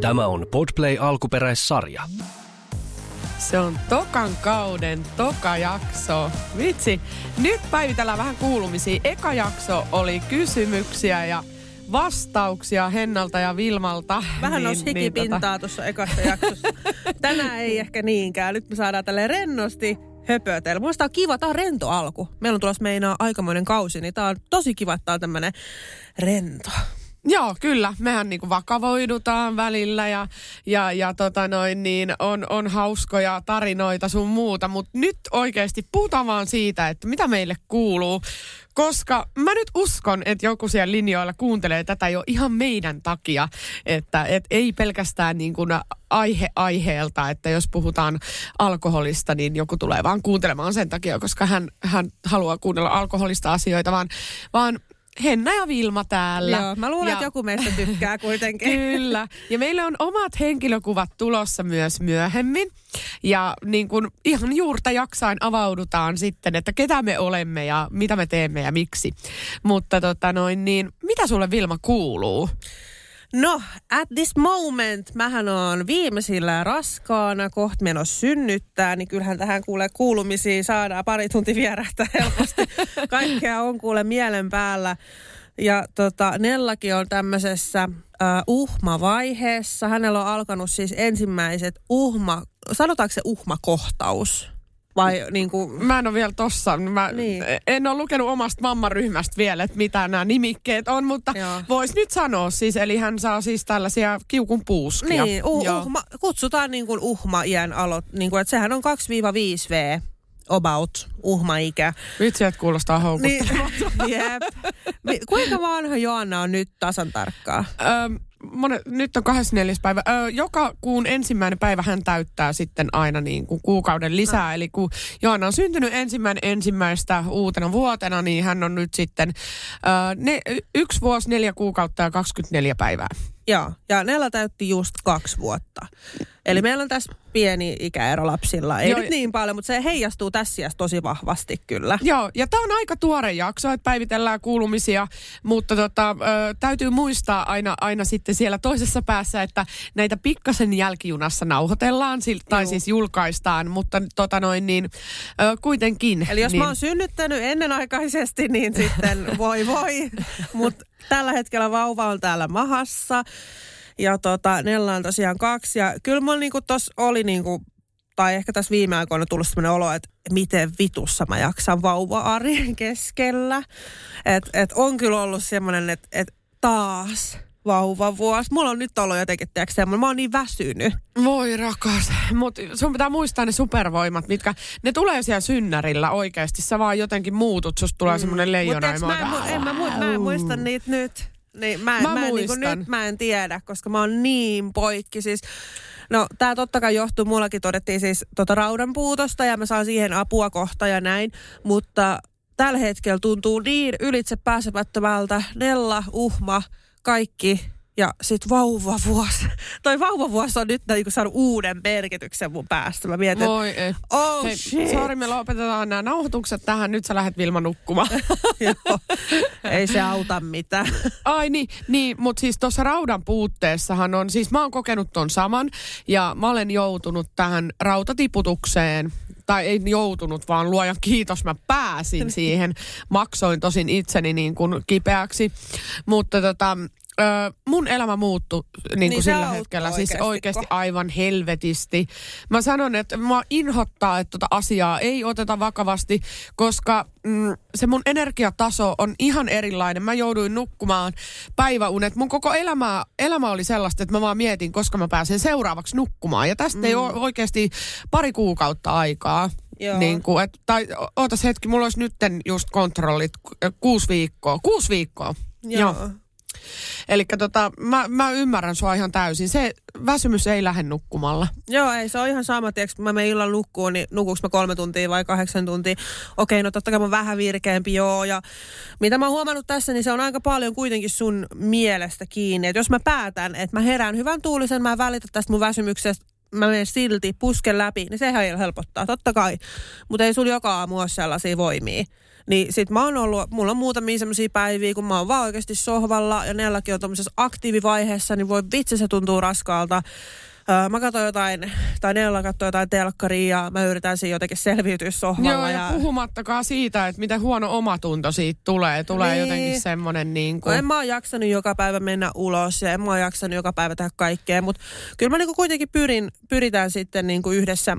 Tämä on Podplay alkuperäissarja. Se on tokan kauden toka jakso. Vitsi, nyt päivitellään vähän kuulumisia. Eka jakso oli kysymyksiä ja vastauksia Hennalta ja Vilmalta. Vähän niin, nousi hikipintaa tota, tuossa ekassa jaksossa. Tänään ei ehkä niinkään. Nyt me saadaan tälle rennosti höpötellä. Mun on kiva, tää on rento alku. Meillä on tulossa meinaa aikamoinen kausi, niin tää on tosi kiva, että tää on tämmönen rento. Joo, kyllä. Mehän niinku vakavoidutaan välillä ja, ja, ja tota noin, niin on, on hauskoja tarinoita sun muuta. Mutta nyt oikeasti puhutaan vaan siitä, että mitä meille kuuluu. Koska mä nyt uskon, että joku siellä linjoilla kuuntelee tätä jo ihan meidän takia. Että et ei pelkästään niin kuin aihe aiheelta, että jos puhutaan alkoholista, niin joku tulee vaan kuuntelemaan sen takia, koska hän, hän haluaa kuunnella alkoholista asioita, vaan, vaan Henna ja Vilma täällä. Joo, mä luulen, ja, että joku meistä tykkää kuitenkin. Kyllä. Ja meillä on omat henkilökuvat tulossa myös myöhemmin. Ja niin kuin ihan juurta jaksain avaudutaan sitten, että ketä me olemme ja mitä me teemme ja miksi. Mutta tota noin, niin mitä sulle Vilma kuuluu? No, at this moment, mähän on viimeisillä raskaana, kohta menossa synnyttää, niin kyllähän tähän kuulee kuulumisia, saadaan pari tunti vierähtää helposti. Kaikkea on kuule mielen päällä. Ja tota, Nellakin on tämmöisessä uh, uhmavaiheessa. Hänellä on alkanut siis ensimmäiset uhma, sanotaanko se uhmakohtaus? Vai niin kuin... Mä en ole vielä tossa. Mä Niin. en ole lukenut omasta mammaryhmästä vielä, että mitä nämä nimikkeet on, mutta Joo. vois nyt sanoa siis. Eli hän saa siis tällaisia kiukun puuskia. Niin, uh, uhma, kutsutaan niin kuin uhma-iän alot, niin kuin, että sehän on 2-5 V about uhma-ikä. Vitsi, että kuulostaa houkuttavalta. Niin, jep. Kuinka vanha Joanna on nyt tasan tarkkaan? Öö, monet, nyt on 24. päivä. Öö, joka kuun ensimmäinen päivä hän täyttää sitten aina niin kuin kuukauden lisää. No. Eli kun Joanna on syntynyt ensimmäinen ensimmäistä uutena vuotena, niin hän on nyt sitten öö, ne, yksi vuosi, neljä kuukautta ja 24 päivää. Joo, ja Nella täytti just kaksi vuotta. Eli meillä on tässä pieni ikäero lapsilla. Ei Joo, nyt niin paljon, mutta se heijastuu tässä tosi vahvasti kyllä. Joo, ja tämä on aika tuore jakso, että päivitellään kuulumisia, mutta tota, ö, täytyy muistaa aina, aina sitten siellä toisessa päässä, että näitä pikkasen jälkijunassa nauhoitellaan, sil- tai Joo. siis julkaistaan, mutta tota noin niin, ö, kuitenkin. Eli jos niin, mä oon synnyttänyt ennenaikaisesti, niin sitten voi voi. Mutta tällä hetkellä vauva on täällä mahassa. Ja tota, Nella on tosiaan kaksi. Ja kyllä mulla niinku tos oli niinku, tai ehkä tässä viime aikoina tullut sellainen olo, että miten vitussa mä jaksan vauva-arjen keskellä. Että et on kyllä ollut semmoinen, että et taas vauvavuosi. Mulla on nyt ollut jotenkin, tiedätkö, semmoinen, mä oon niin väsynyt. Voi rakas, mutta sun pitää muistaa ne supervoimat, mitkä, ne tulee siellä synnärillä oikeasti. Sä vaan jotenkin muutut, susta tulee mm. semmoinen leijona. Mutta mä, en en, mä, mu- mä en muista niitä nyt. Niin, mä en, Mä mä, en, niin kuin nyt mä en tiedä, koska mä oon niin poikki. Siis, no tää totta kai johtuu, mullakin todettiin siis tota raudan puutosta ja mä saan siihen apua kohta ja näin. Mutta tällä hetkellä tuntuu niin ylitse pääsemättömältä. Nella, uhma, kaikki ja sit vauvavuosi. Toi vauvavuosi on nyt niinku saanut uuden merkityksen mun päästä. Mä mietin, Voi ei. oh Hei, shit. Sori, me lopetetaan nämä nauhoitukset tähän. Nyt sä lähdet Vilma nukkumaan. Joo. Ei se auta mitään. Ai niin, niin mutta siis tuossa raudan puutteessahan on, siis mä oon kokenut ton saman ja mä olen joutunut tähän rautatiputukseen tai ei joutunut, vaan luojan kiitos, mä pääsin siihen. Maksoin tosin itseni niin kuin kipeäksi, mutta tota, ö, mun elämä muuttui niin kuin Niin sillä hetkellä. Siis oikeasti, oikeasti ko? aivan helvetisti. Mä sanon, että mä inhottaa, että tota asiaa ei oteta vakavasti, koska mm, se mun energiataso on ihan erilainen. Mä jouduin nukkumaan päiväunet. Mun koko elämä, elämä oli sellaista, että mä vaan mietin, koska mä pääsen seuraavaksi nukkumaan. Ja tästä mm. ei ole oikeasti pari kuukautta aikaa. Joo. Niin kuin, et, tai ootas hetki, mulla olisi nytten just kontrollit ku- kuusi viikkoa. Kuusi viikkoa. Joo. Eli tota, mä, mä ymmärrän sua ihan täysin. Se väsymys ei lähde nukkumalla. Joo, ei se on ihan sama, tiiäks, mä menen illan nukkuun, niin nukuuks mä kolme tuntia vai kahdeksan tuntia. Okei, no totta kai mä oon vähän virkeämpi, joo. Ja mitä mä oon huomannut tässä, niin se on aika paljon kuitenkin sun mielestä kiinni. Et jos mä päätän, että mä herään hyvän tuulisen, mä en välitä tästä mun väsymyksestä, mä menen silti, pusken läpi, niin sehän helpottaa, totta kai. Mutta ei sulla joka aamu ole sellaisia voimia. Niin sit mä oon ollut, mulla on muutamia semmoisia päiviä, kun mä oon vaan oikeasti sohvalla ja neilläkin on tuommoisessa aktiivivaiheessa, niin voi vitsi se tuntuu raskaalta. Öö, mä katson jotain, tai Nella katsoo jotain telkkaria ja mä yritän siinä jotenkin selviytyä sohvalla. Joo, ja, ja puhumattakaan siitä, että miten huono omatunto siitä tulee. Tulee niin. jotenkin semmoinen niin kuin... en mä oon jaksanut joka päivä mennä ulos ja en mä oon jaksanut joka päivä tehdä kaikkea, mutta kyllä mä niin kuin kuitenkin pyrin, pyritään sitten niin kuin yhdessä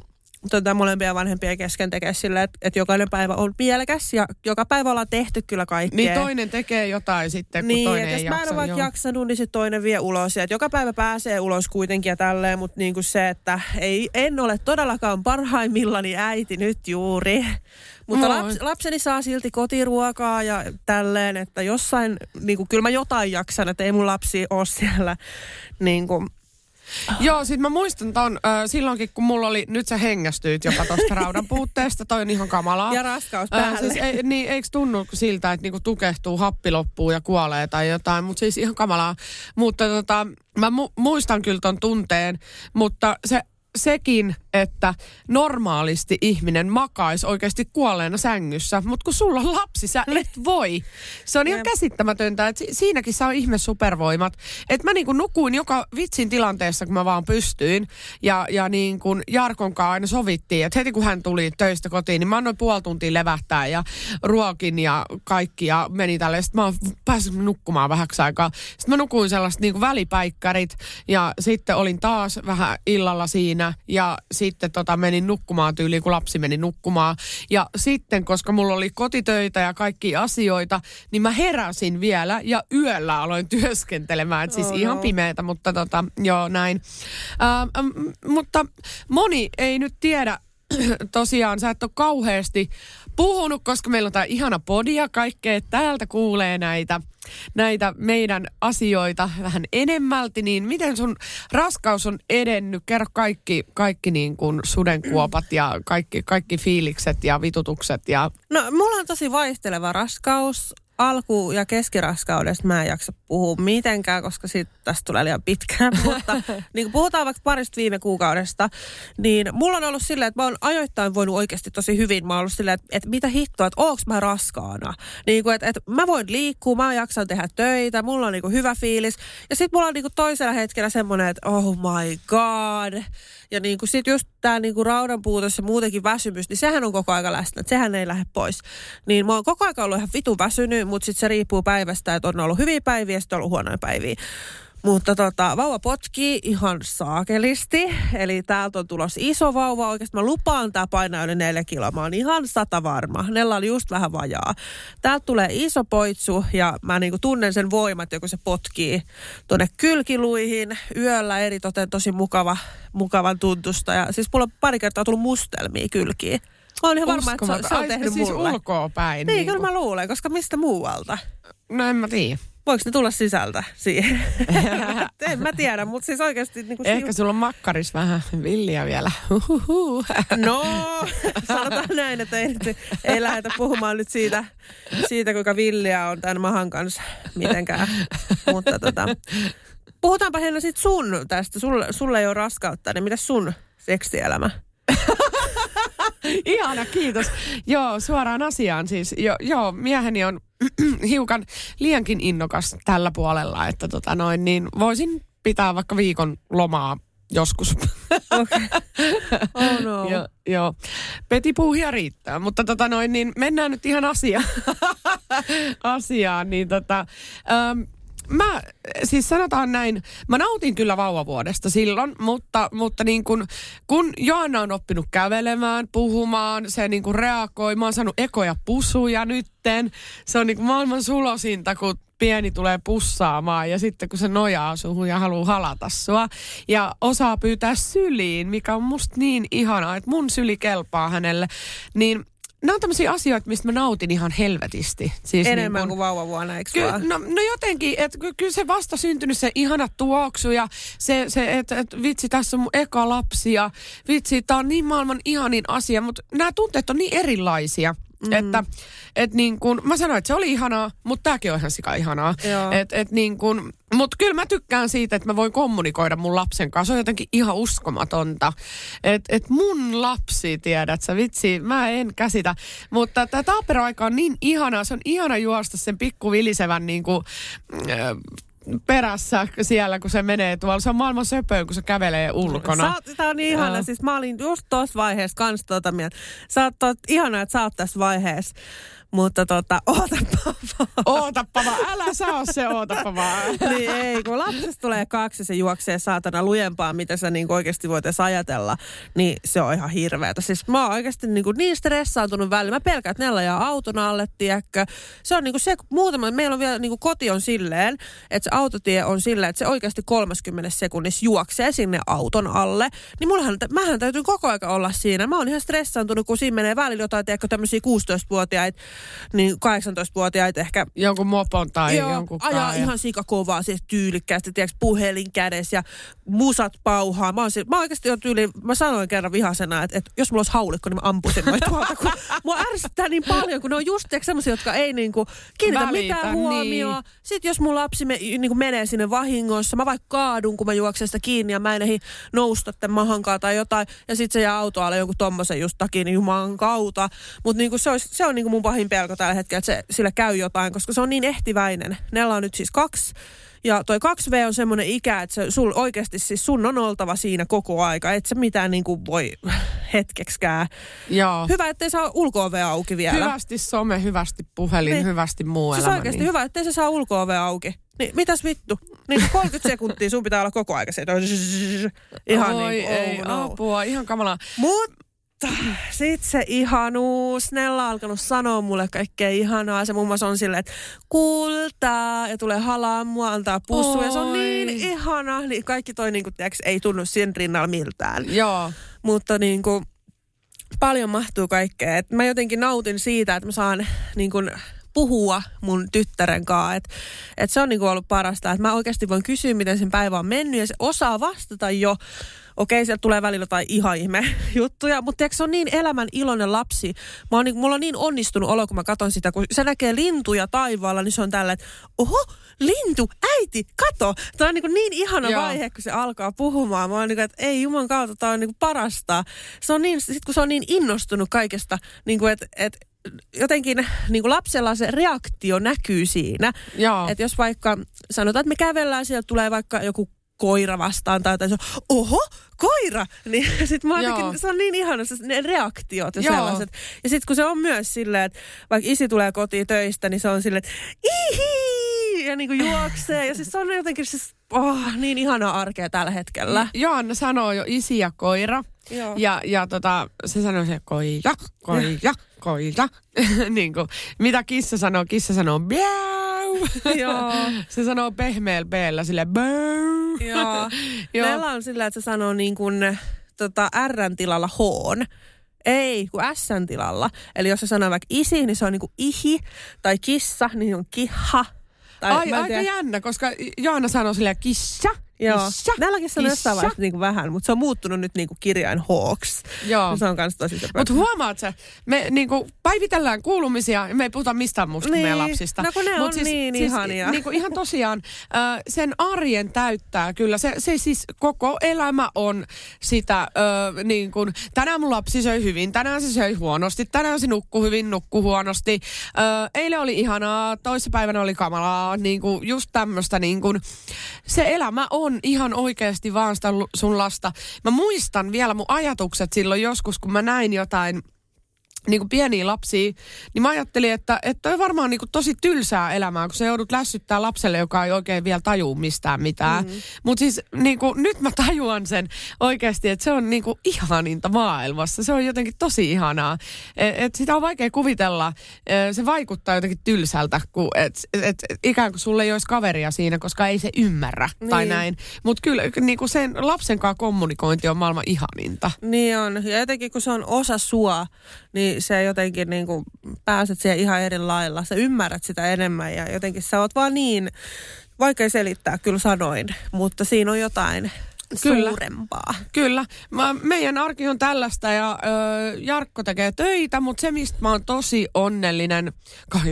tuota, molempia vanhempia kesken tekee sille, että, että jokainen päivä on mielekäs ja joka päivä ollaan tehty kyllä kaikkea. Niin toinen tekee jotain sitten, kun niin, toinen ei jos jaksa. mä en ole jaksanut, niin sitten toinen vie ulos. Ja että joka päivä pääsee ulos kuitenkin ja tälleen, mutta niin kuin se, että ei, en ole todellakaan parhaimmillani äiti nyt juuri. Mutta laps, lapseni saa silti kotiruokaa ja tälleen, että jossain, niin kuin, kyllä mä jotain jaksan, että ei mun lapsi ole siellä niin kuin, Joo, sit mä muistan ton äh, silloinkin, kun mulla oli, nyt sä hengästyit jopa tosta raudan puutteesta, toi on ihan kamalaa. Ja raskaus päälle. Äh, siis ei, niin, eikö tunnu siltä, että niinku tukehtuu, happi loppuu ja kuolee tai jotain, mutta siis ihan kamalaa. Mutta tota, mä mu- muistan kyllä ton tunteen, mutta se sekin, että normaalisti ihminen makaisi oikeasti kuolleena sängyssä, mutta kun sulla on lapsi, sä et voi. Se on ihan käsittämätöntä, että siinäkin saa ihme supervoimat. Että mä niinku nukuin joka vitsin tilanteessa, kun mä vaan pystyin. Ja, ja niin kuin Jarkon kanssa aina sovittiin, että heti kun hän tuli töistä kotiin, niin mä annoin puoli tuntia levähtää ja ruokin ja kaikki ja meni tälle. Sitten mä pääsin nukkumaan vähäksi aikaa. Sitten mä nukuin sellaiset niin kuin välipäikkärit ja sitten olin taas vähän illalla siinä siinä ja sitten tota menin nukkumaan tyyliin, kun lapsi meni nukkumaan. Ja sitten, koska mulla oli kotitöitä ja kaikki asioita, niin mä heräsin vielä ja yöllä aloin työskentelemään. Et siis oh, ihan no. pimeätä, mutta tota, joo näin. Ähm, mutta moni ei nyt tiedä, tosiaan sä et ole kauheasti puhunut, koska meillä on tämä ihana podi ja kaikkea. Täältä kuulee näitä, näitä meidän asioita vähän enemmälti. Niin miten sun raskaus on edennyt? Kerro kaikki, kaikki niin kuin sudenkuopat ja kaikki, kaikki fiilikset ja vitutukset. Ja... No mulla on tosi vaihteleva raskaus alku- ja keskiraskaudesta mä en jaksa puhua mitenkään, koska siitä tästä tulee liian pitkään. Mutta niin kun puhutaan vaikka parista viime kuukaudesta, niin mulla on ollut silleen, että mä oon ajoittain voinut oikeasti tosi hyvin. Mä oon ollut silleen, että, että mitä hittoa, että oonko mä raskaana. Niin kuin, että, että mä voin liikkua, mä jaksan tehdä töitä, mulla on niin hyvä fiilis. Ja sitten mulla on niin toisella hetkellä semmoinen, että oh my god. Ja niin kuin sit just tää niin kuin raudan puutos ja muutenkin väsymys, niin sehän on koko aika läsnä. Että sehän ei lähde pois. Niin mä oon koko aika ollut ihan vitu väsynyt, mutta sitten se riippuu päivästä, että on ollut hyviä päiviä ja sitten on ollut huonoja päiviä. Mutta tota, vauva potkii ihan saakelisti. Eli täältä on tulossa iso vauva. Oikeasti mä lupaan, tää painaa yli neljä kiloa. Mä oon ihan sata varma. Nella oli just vähän vajaa. Täältä tulee iso poitsu ja mä niinku tunnen sen voimat, kun se potkii tuonne kylkiluihin. Yöllä eri toten tosi mukava, mukavan tuntusta. Ja siis mulla on pari kertaa tullut mustelmia kylkiin. Mä oon ihan varma, että se, se on tehnyt siis mulle. ulkoa päin. Niin, niin kyllä mä luulen, koska mistä muualta? No en mä tiedä. Voiko ne tulla sisältä siihen? en mä tiedä, mutta siis oikeasti... Niin Ehkä siu... sulla on makkaris vähän villiä vielä. no, sanotaan näin, että ei, ei lähdetä puhumaan nyt siitä, siitä, kuinka villiä on tämän mahan kanssa mitenkään. Mutta tota, puhutaanpa Henna sit sun tästä. Sulle, sulle ei ole raskautta, niin mitä sun seksielämä? Ihana, kiitos. Joo, suoraan asiaan siis. Jo, joo, mieheni on hiukan liiankin innokas tällä puolella, että tota noin, niin voisin pitää vaikka viikon lomaa joskus. Okay. Oh no. jo, joo. Petipuuhia riittää, mutta tota noin, niin mennään nyt ihan asiaan. asiaan niin tota, ähm, mä, siis sanotaan näin, mä nautin kyllä vauvavuodesta silloin, mutta, mutta niin kun, kun Joanna on oppinut kävelemään, puhumaan, se niin kun reagoi, mä oon saanut ekoja pusuja nytten. Se on niin kuin maailman sulosinta, kun pieni tulee pussaamaan ja sitten kun se nojaa suhun ja haluaa halata sua ja osaa pyytää syliin, mikä on musta niin ihanaa, että mun syli kelpaa hänelle, niin nämä on tämmöisiä asioita, mistä mä nautin ihan helvetisti. Siis Enemmän niin kun, kuin vauvavuonna, eikö ky- no, no jotenkin, että ky- kyllä se vasta syntynyt se ihana tuoksu ja se, se että et, vitsi tässä on mun eka lapsi ja vitsi, tää on niin maailman ihanin asia, mutta nämä tunteet on niin erilaisia. Mm. Että et niin kun, mä sanoin, että se oli ihanaa, mutta tämäkin on ihan sika ihanaa. Et, et niin kun, mutta kyllä mä tykkään siitä, että mä voin kommunikoida mun lapsen kanssa. Se on jotenkin ihan uskomatonta. Että et mun lapsi, tiedät sä, vitsi, mä en käsitä. Mutta tämä taaperoaika on niin ihanaa. Se on ihana juosta sen pikku vilisevän niin kuin, äh, perässä siellä, kun se menee tuolla. Se on maailman söpöön, kun se kävelee ulkona. Sä, tää on niin ihana. Siis mä olin just tuossa vaiheessa kans tuota mieltä. Sä oot ihana, että sä oot tässä vaiheessa. Mutta tota, ootappa vaan. Ootappa vaan, älä saa se ootappa vaan. niin ei, kun lapsesta tulee kaksi ja se juoksee saatana lujempaa, mitä sä niin oikeasti voitaisiin ajatella, niin se on ihan hirveätä. Siis mä oon oikeasti niin, kuin niin stressaantunut välillä. Mä pelkään, että Nella jää auton alle, tiedätkö. Se on niin kuin se, muutama, meillä on vielä niin kuin koti on silleen, että se autotie on silleen, että se oikeasti 30 sekunnissa juoksee sinne auton alle. Niin mullahan, mähän täytyy koko aika olla siinä. Mä oon ihan stressaantunut, kun siinä menee välillä jotain, tiedätkö, tämmöisiä 16-vuotiaita niin 18-vuotiaita ehkä... Jonkun mopon tai joo, jonkun ajaa kaaja. ihan sikakovaa, siis tyylikkäästi, tiedätkö, puhelin kädessä ja musat pauhaa. Mä, oon, mä oikeasti jo tyyli, mä sanoin kerran vihasena, että, että jos mulla olisi haulikko, niin mä ampuisin noita tuolta, kun mua ärsyttää niin paljon, kun ne on just semmoisia, jotka ei niinku kiinnitä Välitä, mitään huomioon. niin. Sitten jos mun lapsi me, niinku menee sinne vahingossa, mä vaikka kaadun, kun mä juoksen sitä kiinni ja mä en ehdi nousta tämän mahankaan tai jotain, ja sitten se jää autoalle jonkun tommosen just takia, niin jumalan kautta. Mutta niinku se, olisi, se on niinku mun pahin pelko tällä hetkellä, että se, sillä käy jotain, koska se on niin ehtiväinen. Nella on nyt siis kaksi. Ja toi 2V on semmoinen ikä, että se, sul oikeasti siis sun on oltava siinä koko aika. Et sä mitään niin kuin voi hetkeksikään. Joo. Hyvä, ettei saa ulko auki vielä. Hyvästi some, hyvästi puhelin, Niin. hyvästi muu Siis elämä. oikeasti niin. hyvä, ettei se saa ulko auki. Niin mitäs vittu? Niin 30 sekuntia sun pitää olla koko aika se. Ihan Oi, niin kuin, ei, oh no. apua, ihan kamalaa. Mutta sit se ihanuus. Nella on alkanut sanoa mulle kaikkea ihanaa. Se muun muassa on silleen, että kultaa ja tulee halaa mua, antaa pussu. Ja se on niin ihana. Niin kaikki toi niin kuin, tiiäks, ei tunnu sen rinnalla miltään. Joo. Mutta niin kuin, paljon mahtuu kaikkea. Et mä jotenkin nautin siitä, että mä saan niin kuin, puhua mun tyttären kanssa. Että et se on niinku ollut parasta, että mä oikeasti voin kysyä, miten sen päivä on mennyt ja se osaa vastata jo. Okei, sieltä tulee välillä jotain ihan ihme juttuja, mutta se on niin elämän iloinen lapsi. Mä oon, niin, mulla on niin onnistunut olo, kun mä katson sitä, kun se näkee lintuja taivaalla, niin se on tällä, että oho, lintu, äiti, kato. Tämä on niin, niin ihana Joo. vaihe, kun se alkaa puhumaan. Mä oon niin kuin, että ei juman kautta, tämä on niin parasta. Se on niin, sit kun se on niin innostunut kaikesta, niin kuin, että, että jotenkin niin kuin lapsella se reaktio näkyy siinä. Joo. Että jos vaikka sanotaan, että me kävellään, sieltä tulee vaikka joku koira vastaan tai jotain, se on, oho, koira! Niin sit mä jotenkin, se on niin ihana, se, ne reaktiot ja Joo. sellaiset. Ja sitten kun se on myös silleen, että vaikka isi tulee kotiin töistä, niin se on silleen, että ihi! Ja niin kuin juoksee. Ja siis se on jotenkin siis, oh, niin ihanaa arkea tällä hetkellä. Johanna sanoo jo isi ja koira. Joo. Ja, ja tota, se sanoo se koira, koira, koira. niin kuin, mitä kissa sanoo? Kissa sanoo biau. Joo. se sanoo pehmeällä peellä sille bau. Joo. Joo. Meillä on sillä, että se sanoo niin kuin, tota, R tilalla hoon. Ei, kun S tilalla. Eli jos se sanoo vaikka isi, niin se on niin kuin ihi. Tai kissa, niin on kiha. Tai, Ai, aika tiedä. jännä, koska Johanna sanoo silleen kissa, Joo. kissa, se on jossain vaiheessa niin kuin vähän, mutta se on muuttunut nyt niin kuin kirjain hooks. Joo. Se on kans tosi. Mutta huomaat sä, me niinku päivitellään kuulumisia ja me ei puhuta mistään muusta kuin Niin. meidän lapsista. No kun ne Mut on niin ihania. Niinku ihan tosiaan äh, sen arjen täyttää kyllä. Se, se siis koko elämä on sitä, äh, niin kuin, tänään mun lapsi söi hyvin, tänään se söi huonosti, tänään se nukkui hyvin, nukkui huonosti. Äh, eilen oli ihanaa, toissapäivänä oli kamalaa, niin kuin just tämmöistä niin kuin, se elämä on ihan oikeasti vaan sitä sun lasta. Mä muistan vielä mun ajatukset silloin joskus, kun mä näin jotain niin kuin pieniä lapsia, niin mä ajattelin, että, että toi on varmaan niin kuin tosi tylsää elämää, kun sä joudut lässyttää lapselle, joka ei oikein vielä tajuu mistään mitään. Mm. Mutta siis niin kuin, nyt mä tajuan sen oikeasti, että se on niin kuin ihaninta maailmassa. Se on jotenkin tosi ihanaa. Et, et sitä on vaikea kuvitella. Se vaikuttaa jotenkin tylsältä, kun et, et, et, ikään kuin sulle ei olisi kaveria siinä, koska ei se ymmärrä tai Niin. näin. Mutta kyllä niin kuin sen lapsen kanssa kommunikointi on maailman ihaninta. Niin on. Ja jotenkin kun se on osa sua, niin se jotenkin niin kuin pääset siihen ihan eri lailla. Sä ymmärrät sitä enemmän ja jotenkin sä oot vaan niin, vaikea selittää kyllä sanoin, mutta siinä on jotain. Kyllä. suurempaa. Kyllä. Mä, meidän arki on tällaista ja ö, Jarkko tekee töitä, mutta se mistä mä oon tosi onnellinen,